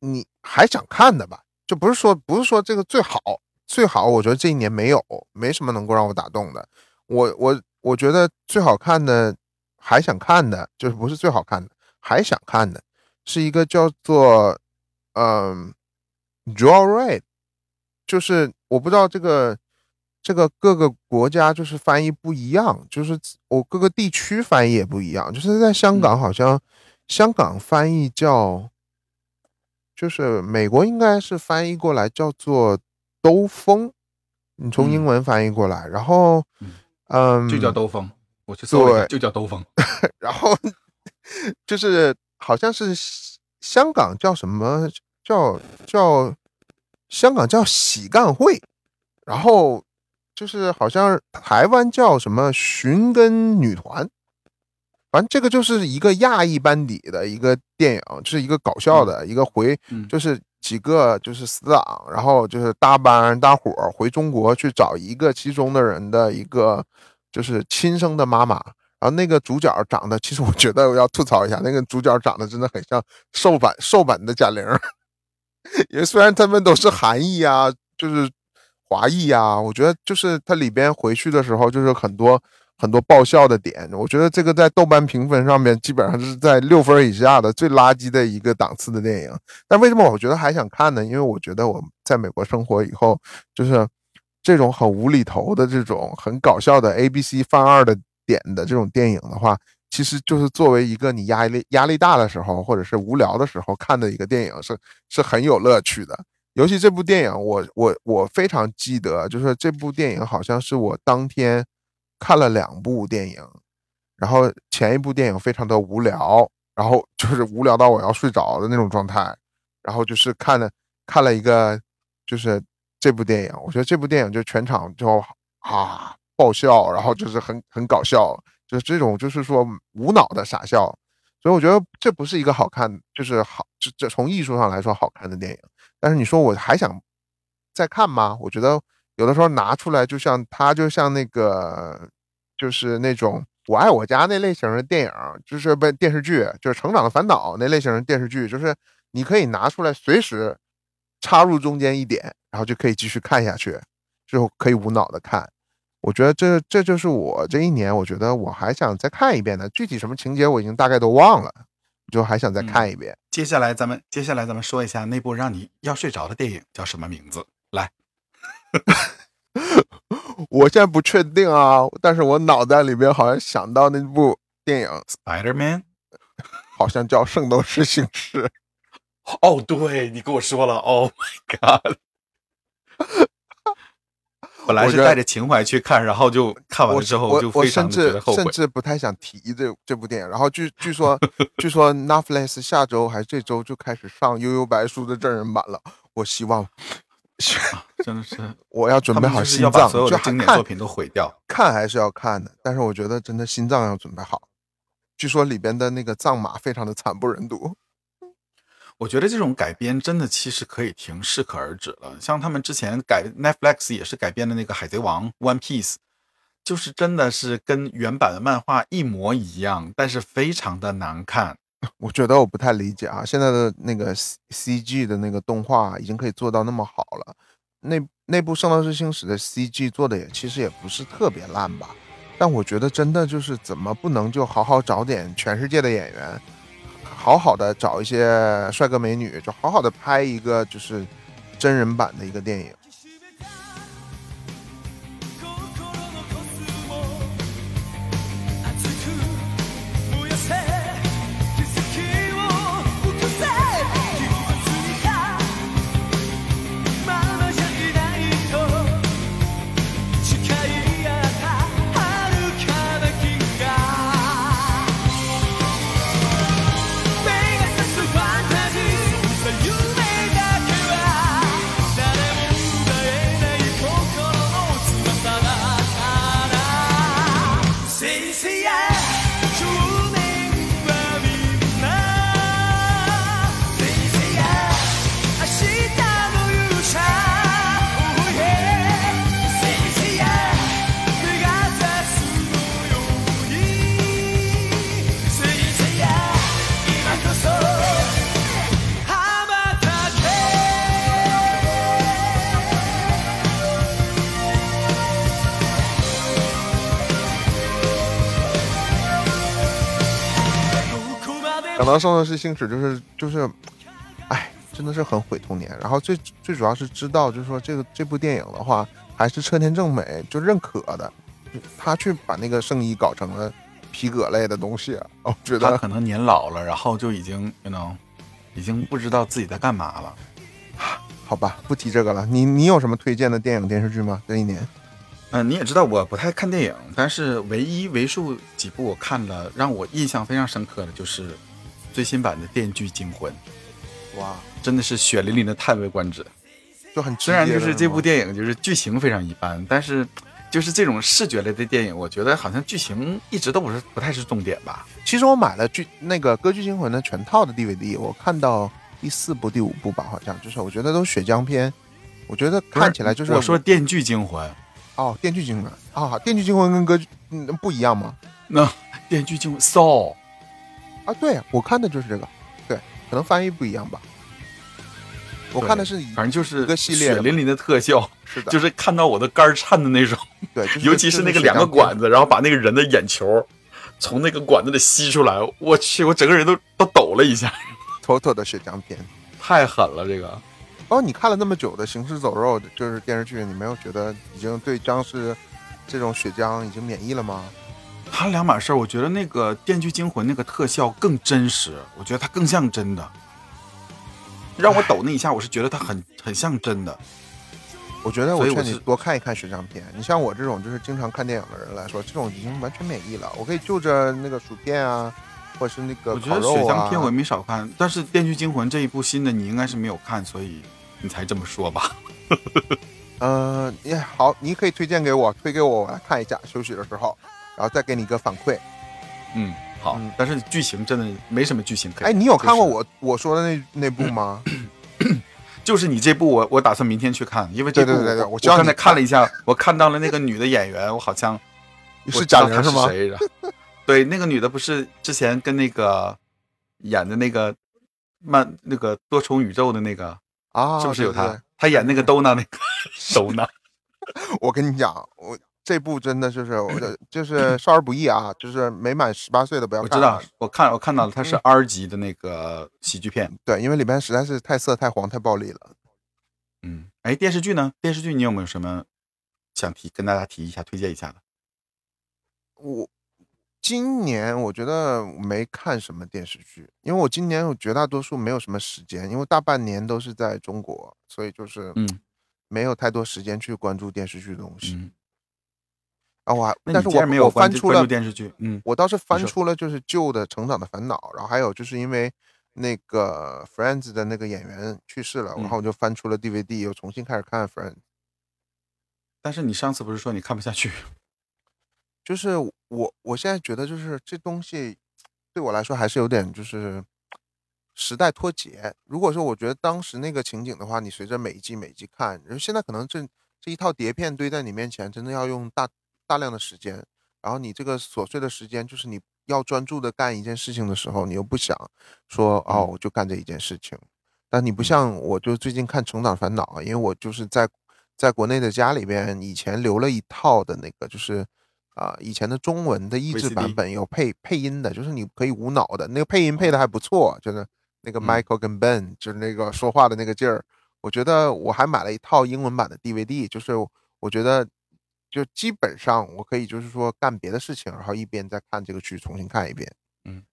你还想看的吧，就不是说不是说这个最好最好，我觉得这一年没有，没什么能够让我打动的。我我我觉得最好看的还想看的，就是不是最好看的，还想看的是一个叫做嗯、Joyride，就是我不知道这个这个各个国家就是翻译不一样，就是我各个地区翻译也不一样，就是在香港好像、香港翻译叫，就是美国应该是翻译过来叫做兜风，你从英嗯文翻译过来，然后嗯嗯，就叫兜风。我去搜了一下，对就叫兜风。[LAUGHS] 然后就是好像是香港叫什么叫叫香港叫喜干会，然后就是好像台湾叫什么寻根女团，反正这个就是一个亚裔班底的一个电影，就是一个搞笑的、一个回嗯，就。是几个就是死党，然后就是搭班搭伙回中国去找一个其中的人的一个就是亲生的妈妈。然后那个主角长得，其实我觉得我要吐槽一下，那个主角长得真的很像瘦版瘦版的贾玲儿，[LAUGHS] 因为虽然他们都是韩裔啊，就是华裔啊，我觉得就是它里边回去的时候，就是很多很多爆笑的点。我觉得这个在豆瓣评分上面基本上是在六分以下的最垃圾的一个档次的电影。但为什么我觉得还想看呢？因为我觉得我在美国生活以后，就是这种很无厘头的这种很搞笑的 A B C 犯二的点的这种电影的话，其实就是作为一个你压力压力大的时候，或者是无聊的时候看的一个电影，是是很有乐趣的。尤其这部电影，我我我非常记得，就是这部电影好像是我当天看了两部电影，然后前一部电影非常的无聊，然后就是无聊到我要睡着的那种状态，然后就是看了看了一个就是这部电影，我觉得这部电影就全场就啊爆笑，然后就是很很搞笑，就是这种就是说无脑的傻笑，所以我觉得这不是一个好看，就是好这这从艺术上来说好看的电影。但是你说我还想再看吗？我觉得有的时候拿出来，就像它就像那个就是那种我爱我家那类型的电影，就是不电视剧，就是成长的烦恼那类型的电视剧，就是你可以拿出来随时插入中间一点，然后就可以继续看下去，就可以无脑的看。我觉得这这就是我这一年，我觉得我还想再看一遍的。具体什么情节我已经大概都忘了，就还想再看一遍。接下来咱们接下来咱们说一下那部让你要睡着的电影叫什么名字？来，[LAUGHS] 我现在不确定啊，但是我脑袋里边好像想到那部电影，Spider Man。好像叫《圣斗士星矢》。哦，对你跟我说了，Oh my God！本来是带着情怀去看，然后就看完了之后就非常后悔甚。至不太想提这这部电影。然后据据说 [LAUGHS] 据说 Netflix 下周还是这周就开始上《悠悠白书》的真人版了。我希望 [LAUGHS] 真的是，我要准备好心脏，就所有的经典看作品都毁掉。[LAUGHS] 看还是要看的，但是我觉得真的心脏要准备好。据说里边的那个藏马非常的惨不忍睹。我觉得这种改编真的其实可以停，适可而止了。像他们之前改 Netflix 也是改编的那个《海贼王》One Piece，就是真的是跟原版的漫画一模一样，但是非常的难看。[LAUGHS] 我觉得我不太理解啊，现在的那个 CG 的那个动画已经可以做到那么好了，那那部《圣斗士星矢》的 C G 做的也其实也不是特别烂吧，但我觉得真的就是怎么不能就好好找点全世界的演员，好好的找一些帅哥美女，就好好的拍一个就是真人版的一个电影。到《圣斗士星矢》，就是就是，哎，真的是很毁童年。然后最最主要是知道，就是说这个这部电影的话，还是车田正美就认可的，他去把那个圣衣搞成了皮革类的东西，[LAUGHS] 我觉得他可能年老了，然后就已经，you know，已经不知道自己在干嘛了。[SIGHS] 好吧，不提这个了。你你有什么推荐的电影电视剧吗？这一年？嗯、你也知道我不太看电影，但是唯一为数几部我看了让我印象非常深刻的就是最新版的《电锯惊魂》，哇，真的是血淋淋的叹为观止。就很虽然就是这部电电影就是剧情非常一般，但是就是这种视觉类的电影，我觉得好像剧情一直都不是不太是重点吧。其实我买了剧那个《歌剧惊魂》的全套的 DVD，我看到第四部、第五部吧，好像就是我觉得都血浆片，我觉得看起来就是我说《电锯惊魂》，哦，《电锯惊魂》啊，《电锯惊魂》跟歌剧嗯不一样吗？那《电锯惊魂》Saw 啊，对我看的就是这个，对，可能翻译不一样吧。我看的是反正就是一个系列血淋淋的特效，是的，就是看到我的肝儿颤的那种。对，就是尤其是那个两个管，子，然后把那个人的眼球从那个管子里吸出来，我去，我整个人都都抖了一下，妥妥的血浆片。[LAUGHS] 太狠了这个。哦，你看了那么久的《行尸走肉》就是电视剧，你没有觉得已经对僵尸这种血浆已经免疫了吗？它两码事儿，我觉得那个《电锯惊魂》那个特效更真实，我觉得它更像真的。让我抖那一下，我是觉得它很很像真的。我觉得我劝你多看一看血浆片。你像我这种就是经常看电影的人来说，这种已经完全免疫了。我可以就着那个薯片啊，或者是那个我觉得血浆片我也没少看，但是《电锯惊魂》这一部新的你应该是没有看，所以你才这么说吧？嗯，也、好，你可以推荐给我，推给我，我来看一下，休息的时候，然后再给你一个反馈。嗯，好嗯。但是剧情真的没什么剧情可以。哎，你有看过就是我我说的那那部吗？[COUGHS] 就是你这部我我打算明天去看，因为这部对对对对我我刚才看了一下，我看到了那个女的演员，我好像 [LAUGHS] 是贾玲是吗？谁的？[LAUGHS] 对，那个女的不是之前跟那个演的那个漫那个多重宇宙的那个，啊，是不是有她？她演那个兜娜那个 [LAUGHS] 兜娜，我跟你讲，我这部真的就是我的就是少儿不宜啊，就是没满十八岁的不要看。我知道，我看我看到了，它是 R 级的那个喜剧片。对，因为里面实在是太色、太黄、太暴力了。嗯，哎，电视剧呢？电视剧你有没有什么想提跟大家提一下、推荐一下的？我今年我觉得没看什么电视剧，因为我今年绝大多数没有什么时间，因为大半年都是在中国，所以就是嗯没有太多时间去关注电视剧的东西。嗯，啊，我还但是我你既然没有我翻出电视剧，嗯，我倒是翻出了就是旧的《成长的烦恼》，然后还有就是因为那个 Friends 的那个演员去世了，嗯然后我就翻出了 DVD，又重新开始看 Friends。但是你上次不是说你看不下去？[LAUGHS] 就是我我现在觉得就是这东西对我来说还是有点就是时代脱节。如果说我觉得当时那个情景的话，你随着每一季每一季看，然后现在可能这这一套碟片堆在你面前，真的要用大大量的时间，然后你这个琐碎的时间，就是你要专注的干一件事情的时候，你又不想说哦，我就干这一件事情。但你不像我，就最近看《成长烦恼》，因为我就是在在国内的家里边，以前留了一套的那个，就是啊、以前的中文的译制版本有配配音的，就是你可以无脑的，那个配音配的还不错，就是那个嗯。Michael 跟 Ben，、就是那个说话的那个劲儿，我觉得我还买了一套英文版的 DVD，就是我觉得就基本上我可以就是说干别的事情，然后一边再看这个剧，重新看一遍。嗯，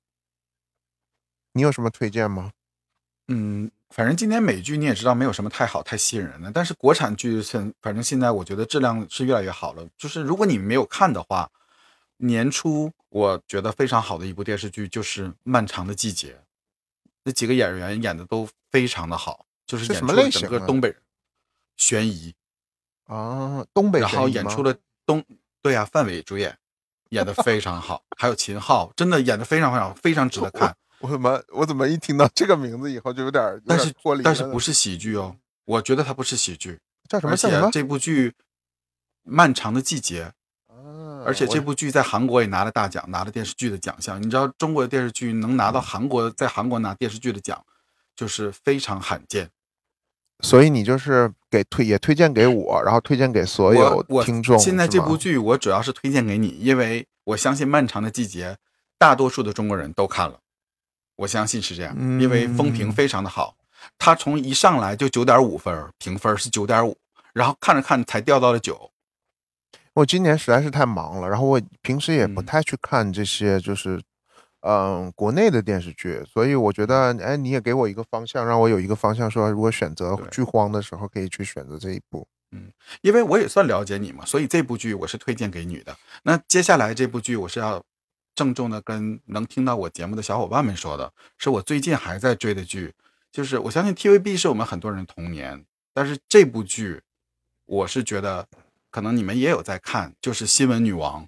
你有什么推荐吗？嗯，反正今年美剧你也知道没有什么太好太吸引人的，但是国产剧现反正现在我觉得质量是越来越好了。就是如果你没有看的话，年初我觉得非常好的一部电视剧就是《漫长的季节》，那几个演员演的都非常的好，就是演出了整个东北人悬疑，啊，东北然后演出了东对呀、范伟主演演的非常好，还有秦昊，真的演的非常非常非常值得看。我怎么我怎么一听到这个名字以后就有点但是但是不是喜剧哦，我觉得它不是喜剧，叫什么而且叫什么？这部剧《漫长的季节》，啊而且这部剧在韩国也拿了大奖，拿了电视剧的奖项。你知道中国的电视剧能拿到韩国在韩国拿电视剧的奖，就是非常罕见。所以你就是给推也推荐给我，然后推荐给所有听众。现在这部剧我主要是推荐给你，因为我相信《漫长的季节》大多数的中国人都看了，我相信是这样，因为风评嗯非常的好。它从一上来就九点五分，评分是九点五，然后看着看着才掉到了九。我今年实在是太忙了，然后我平时也不嗯太去看这些，就是嗯、国内的电视剧，所以我觉得，哎，你也给我一个方向，让我有一个方向，说如果选择剧荒的时候，可以去选择这一部。嗯因为我也算了解你嘛，所以这部剧我是推荐给你的。那接下来这部剧我是要郑重的跟能听到我节目的小伙伴们说的，是我最近还在追的剧，就是我相信 TVB 是我们很多人童年，但是这部剧我是觉得可能你们也有在看，就是《新闻女王》，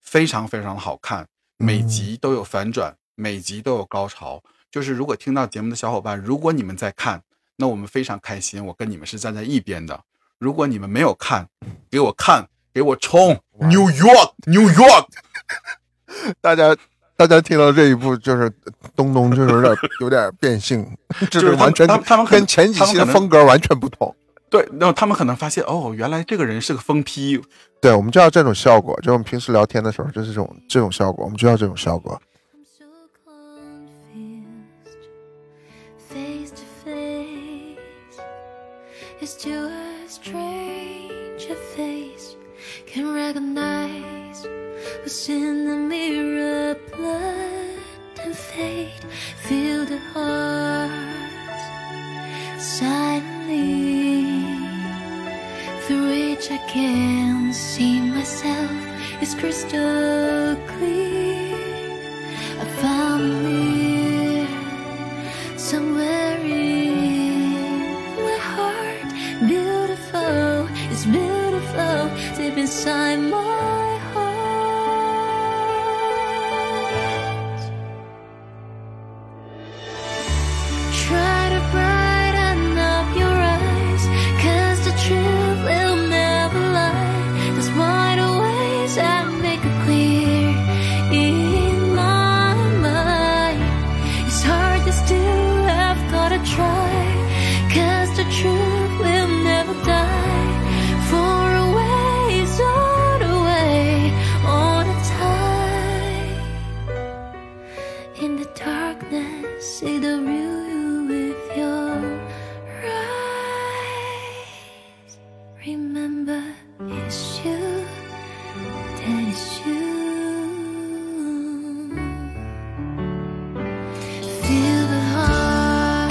非常非常好看，每集都有反转，每集都有高潮。就是如果听到节目的小伙伴，如果你们在看，那我们非常开心，我跟你们是站在一边的。如果你们没有看，给我看，给我冲！New York，New York，[LAUGHS] [LAUGHS] 大家大家听到这一步，就是东东就是有点有点变性，[LAUGHS] 就就是完全他们他们跟前几期的风格完全不同。对，然后他们可能发现，哦，原来这个人是个疯批，对，我们就要这种效果，就我们平时聊天的时候就是这种这种效果，我们就要这种效果。I'm so confused, face to face. It's to a stranger face can recognize what's in the mirror. Blood and fate fill the hearts silently, through which I can see myself. is crystal clear. I found mirror somewhere in my heart. Beautiful, it's beautiful, deep inside my see the with your eyes remember it's you feel the heart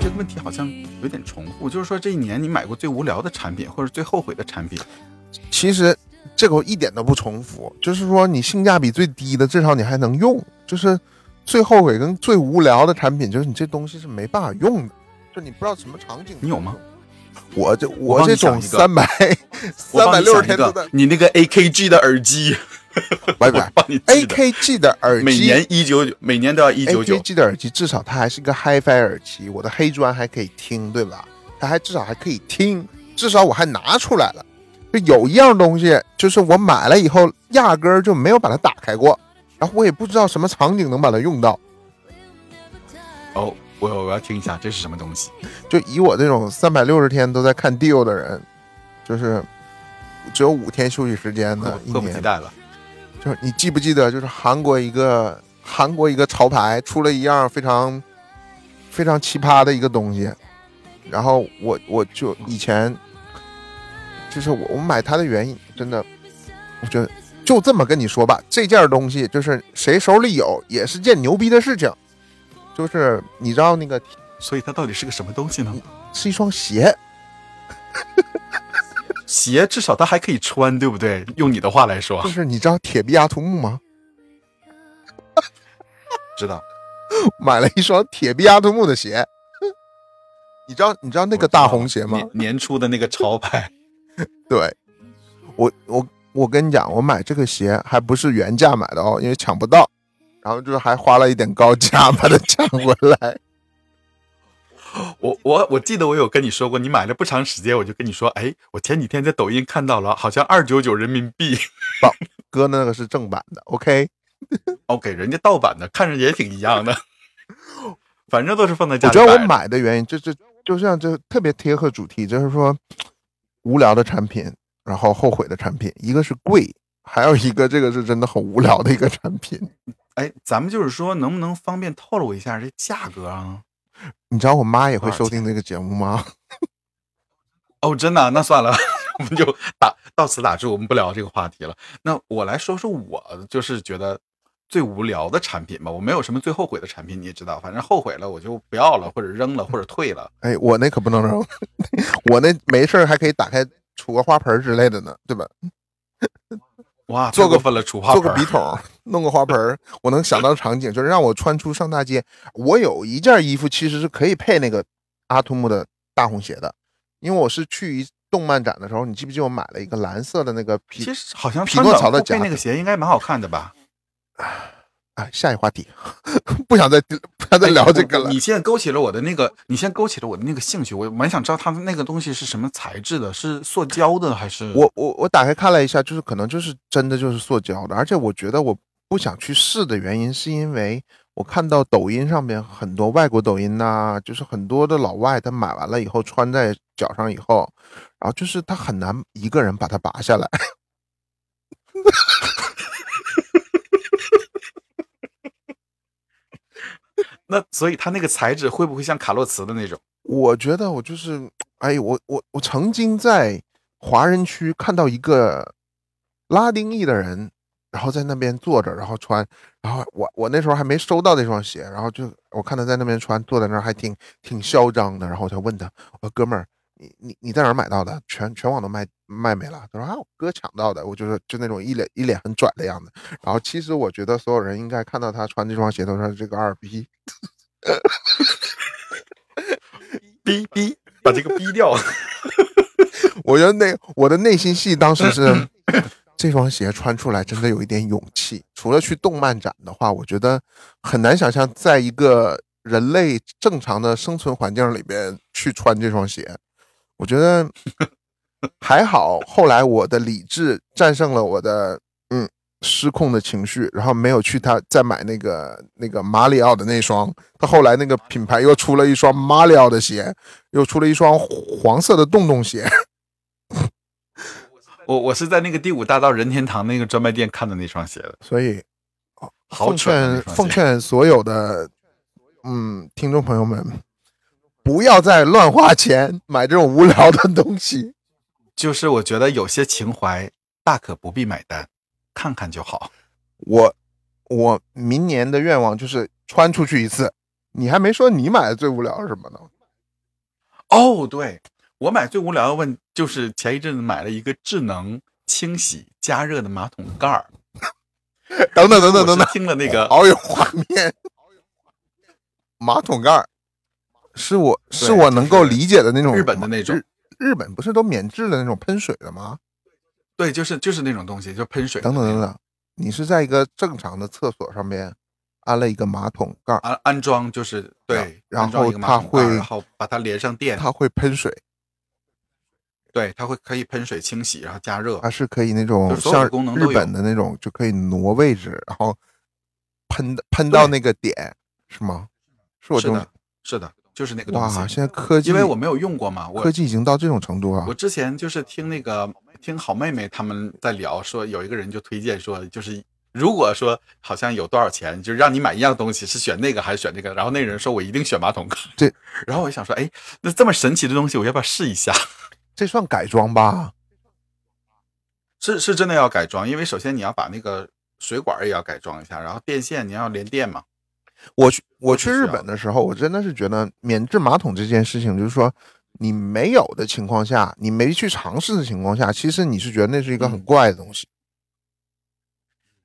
这个问题好像有点重复，就是说这一年你买过最无聊的产品，或者最后悔的产品，其实。这个一点都不重复，就是说你性价比最低的，至少你还能用。就是最后悔跟最无聊的产品，就是你这东西是没办法用的，就你不知道什么场景。你有吗？我这我这种三百三百六十天都在，你那个 AKG 的耳机 [LAUGHS] [LAUGHS] 拜拜我帮你 AKG 的耳机，每年一九九，每年都要一九九。AKG 的耳机至少它还是个 HiFi 耳机，我的黑砖还可以听，对吧？它还至少还可以听，至少我还拿出来了。就有一样东西，就是我买了以后压根儿就没有把它打开过，然后我也不知道什么场景能把它用到。哦，我我要听一下，这是什么东西？就以我这种三百六十天都在看 deal 的人，就是只有五天休息时间的一迫不及年，待了。就是你记不记得，就是韩国一个韩国一个潮牌出了一样非常非常奇葩的一个东西，然后我我就以前就是我我买它的原因，真的，我觉得就这么跟你说吧，这件东西就是谁手里有也是件牛逼的事情，就是你知道那个所以它到底是个什么东西呢？是一双鞋，鞋至少它还可以穿，对不对？用你的话来说就，是你知道铁臂阿童木吗？[LAUGHS] 知道买了一双铁臂阿童木的鞋，[LAUGHS] 你知道你知道那个大红鞋吗？年年初的那个潮牌，对，我我我跟你讲，我买这个鞋还不是原价买的哦，因为抢不到，然后就是还花了一点高价把它抢回来。[LAUGHS] 我我我记得我有跟你说过，你买了不长时间，我就跟你说，哎，我前几天在抖音看到了，好像二九九人民币。哥那个是正版的，OK。[LAUGHS] OK，人家盗版的，看着也挺一样的，[LAUGHS] 反正都是放在家我觉得我买的原因，就就就像这特别贴合主题，就是说无聊的产品，然后后悔的产品，一个是贵，还有一个这个是真的很无聊的一个产品。[LAUGHS] 哎，咱们就是说，能不能方便透露一下这价格啊？你知道我妈也会收听这个节目吗？哦，真的啊、那算了，[LAUGHS] 我们就打到此打住，我们不聊这个话题了。那我来说说我就是觉得最无聊的产品吧，我没有什么最后悔的产品，你也知道，反正后悔了我就不要了，或者扔了，或者退了。哎，我那可不能扔，[LAUGHS] 我那没事儿还可以打开杵个花盆之类的呢，对吧？哇，做个分了，储花做个笔筒，弄个花盆，我能想到的场景就是让我穿出上大街。我有一件衣服其实是可以配那个阿图姆的大红鞋的，因为我是去一动漫展的时候，你记不记得我买了一个蓝色的那个皮其？实好像匹诺曹的配那个鞋应该蛮好看的吧？哎，下一话题，[LAUGHS] 不想再不想再聊这个了哎你。现在勾起了我的那个，你现在勾起了我的那个兴趣，我蛮想知道它的那个东西是什么材质的，是塑胶的还是？我我我打开看了一下，就是可能就是真的就是塑胶的，而且我觉得我不想去试的原因，是因为我看到抖音上面很多外国抖音呐、就是很多的老外他买完了以后穿在脚上以后，然后就是他很难一个人把它拔下来。那所以它那个材质会不会像卡洛茨的那种？我觉得我就是，哎，我我我曾经在华人区看到一个拉丁裔的人，然后在那边坐着，然后穿，然后我我那时候还没收到那双鞋，然后就我看他在那边穿，坐在那儿还挺挺嚣张的，然后我就问他，我说哥们儿，你你你在哪儿买到的？全全网都卖卖没了。他说啊，我哥抢到的。我就是就那种一脸一脸很拽的样子。然后其实我觉得所有人应该看到他穿这双鞋都说这个二逼。逼逼，把这个逼掉。[LAUGHS] 我觉得那我的内心戏当时是 [LAUGHS] 这双鞋穿出来真的有一点勇气。除了去动漫展的话，我觉得很难想象在一个人类正常的生存环境里边去穿这双鞋。我觉得还好，后来我的理智战胜了我的嗯失控的情绪，然后没有去他再买那个那个马里奥的那双。他后来那个品牌又出了一双马里奥的鞋，又出了一双黄色的洞洞鞋。[LAUGHS] 我我是在那个第五大道任天堂那个专卖店看的那双鞋的，所以奉劝奉劝所有的嗯听众朋友们，不要再乱花钱买这种无聊的东西。就是我觉得有些情怀大可不必买单，看看就好。我我明年的愿望就是穿出去一次。你还没说你买的最无聊是什么呢？哦，对我买最无聊的问就是前一阵子买了一个智能清洗加热的马桶盖儿。等等等等等等，听了那个好有画面。马桶盖儿是我是我能够理解的那种日本的那种日日本不是都免治的那种喷水的吗？对，就是就是那种东西，就喷水等等等等，你是在一个正常的厕所上面安了一个马桶盖，安安装就是对，然后它会桶盖儿然后把它连上电，它会喷水，对，它会可以喷水清洗，然后加热它。是可以那种像日本的那种，就可以挪位置，然后喷喷到那个点，是吗？是我这种是的，是的，就是那个东哇，西。现在科技因为我没有用过嘛，我科技已经到这种程度啊我！之前就是听那个听好妹妹他们在聊，说有一个人就推荐说，就是如果说好像有多少钱，就是让你买一样东西，是选那个还是选这个？然后那个人说我一定选马桶盖。这，然后我就想说，哎，那这么神奇的东西，我要不要试一下？[LAUGHS] 这算改装吧？是是真的要改装，因为首先你要把那个水管也要改装一下，然后电线你要连电嘛。我去我去日本的时候，我真的是觉得免治马桶这件事情，就是说你没有的情况下，你没去尝试的情况下，其实你是觉得那是一个很嗯怪的东西。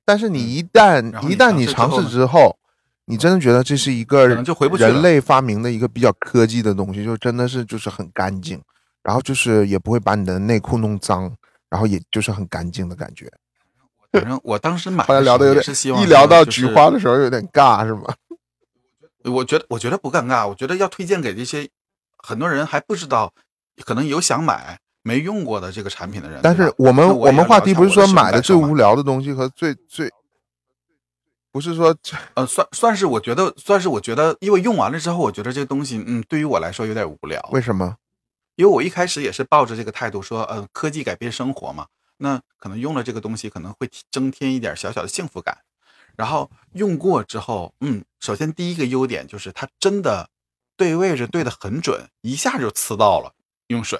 但是你一旦、一旦你尝试之后你真的觉得这是一个人类发明的一个比较科技的东西，就真的是就是很干净，然后就是也不会把你的内裤弄脏，然后也就是很干净的感觉。反正我当时买后来聊的有点一聊到菊花的时候有点尬，是吗？我觉得我觉得不尴尬，我觉得要推荐给这些很多人还不知道，可能有想买没用过的这个产品的人。但是我们那我们话题不是说买的最无聊的东西和最最，不是说呃，算算是我觉得算是我觉得，因为用完了之后，我觉得这个东西，嗯，对于我来说有点无聊。为什么？因为我一开始也是抱着这个态度说，呃，科技改变生活嘛，那可能用了这个东西可能会增添一点小小的幸福感。然后用过之后，嗯，首先第一个优点就是它真的对位置对的很准，一下就呲到了用水，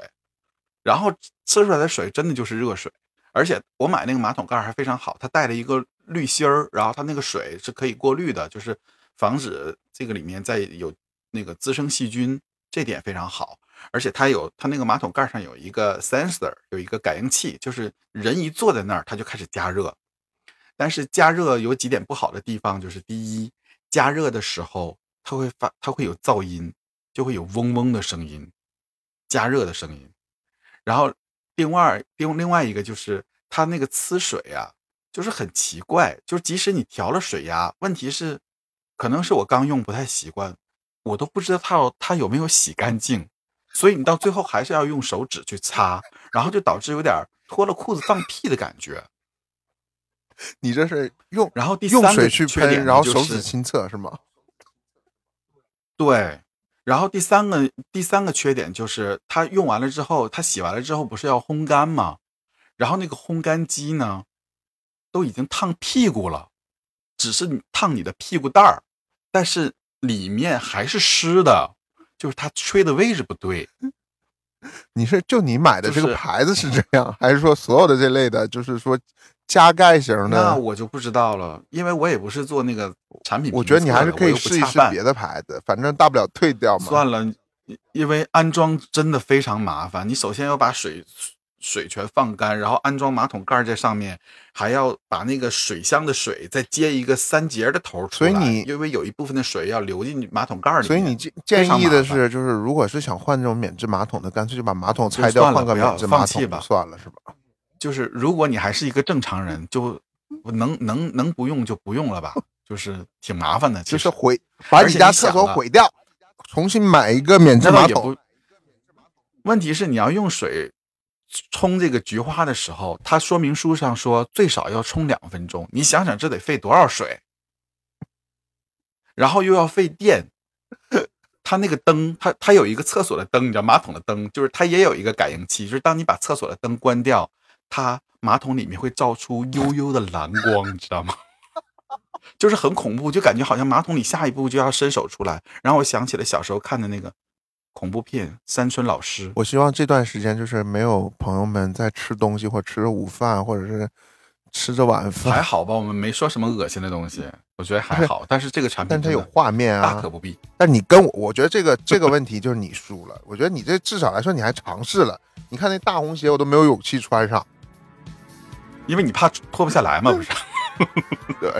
然后呲出来的水真的就是热水，而且我买那个马桶盖还非常好，它带了一个滤芯儿，然后它那个水是可以过滤的，就是防止这个里面再有那个滋生细菌，这点非常好。而且它有它那个马桶盖上有一个 sensor，有一个感应器，就是人一坐在那儿，它就开始加热。但是加热有几点不好的地方，就是第一，加热的时候它会发，它会有噪音，就会有嗡嗡的声音，加热的声音。然后另外另另外一个就是它那个呲水啊，就是很奇怪，就是即使你调了水压，问题是可能是我刚用不太习惯，我都不知道它它有没有洗干净，所以你到最后还是要用手指去擦，然后就导致有点脱了裤子放屁的感觉。你这是用然后第三水去喷，然后手指亲测是吗？[LAUGHS] 对，然后第三个第三个缺点就是它用完了之后，它洗完了之后不是要烘干吗？然后那个烘干机呢，都已经烫屁股了，只是你烫你的屁股蛋儿，但是里面还是湿的，就是它吹的位置不对。[LAUGHS] 你是就你买的这个牌子是这样，还是说所有的这类的，就是说加盖型的那？我就不知道了，因为我也不是做那个产品我觉得你还是可以试一试别的牌子，反正大不了退掉嘛。算了，因为安装真的非常麻烦。你首先要把水水全放干，然后安装马桶盖在上面，还要把那个水箱的水再接一个三节的头出来。所以你因为有一部分的水要流进马桶盖里面，所以你建建议的是，就是如果是想换这种免治马桶的，干脆就把马桶拆掉，换个免治马桶算了，是吧？就是如果你还是一个正常人，就能能能不用就不用了吧，[LAUGHS] 就是挺麻烦的。其实就是毁把你家厕所毁掉，重新买一个免治马桶。问题是你要用水冲这个菊花的时候，它说明书上说最少要冲两分钟。你想想这得费多少水，然后又要费电。它那个灯，它它有一个厕所的灯，你知道马桶的灯，就是它也有一个感应器，就是当你把厕所的灯关掉，它马桶里面会照出幽幽的蓝光，你知道吗？[LAUGHS] 就是很恐怖，就感觉好像马桶里下一步就要伸手出来。然后我想起了小时候看的那个恐怖片《山村老师》。我希望这段时间就是没有朋友们在吃东西，或者吃着午饭，或者是吃着晚饭，还好吧？我们没说什么恶心的东西，我觉得还好。但是这个产品，但它有画面啊，大可不必。[LAUGHS] 但你跟我，我觉得这个这个问题就是你输了。我觉得你这至少来说你还尝试了。你看那大红鞋，我都没有勇气穿上。因为你怕脱不下来嘛不是？[LAUGHS] [LAUGHS] 对。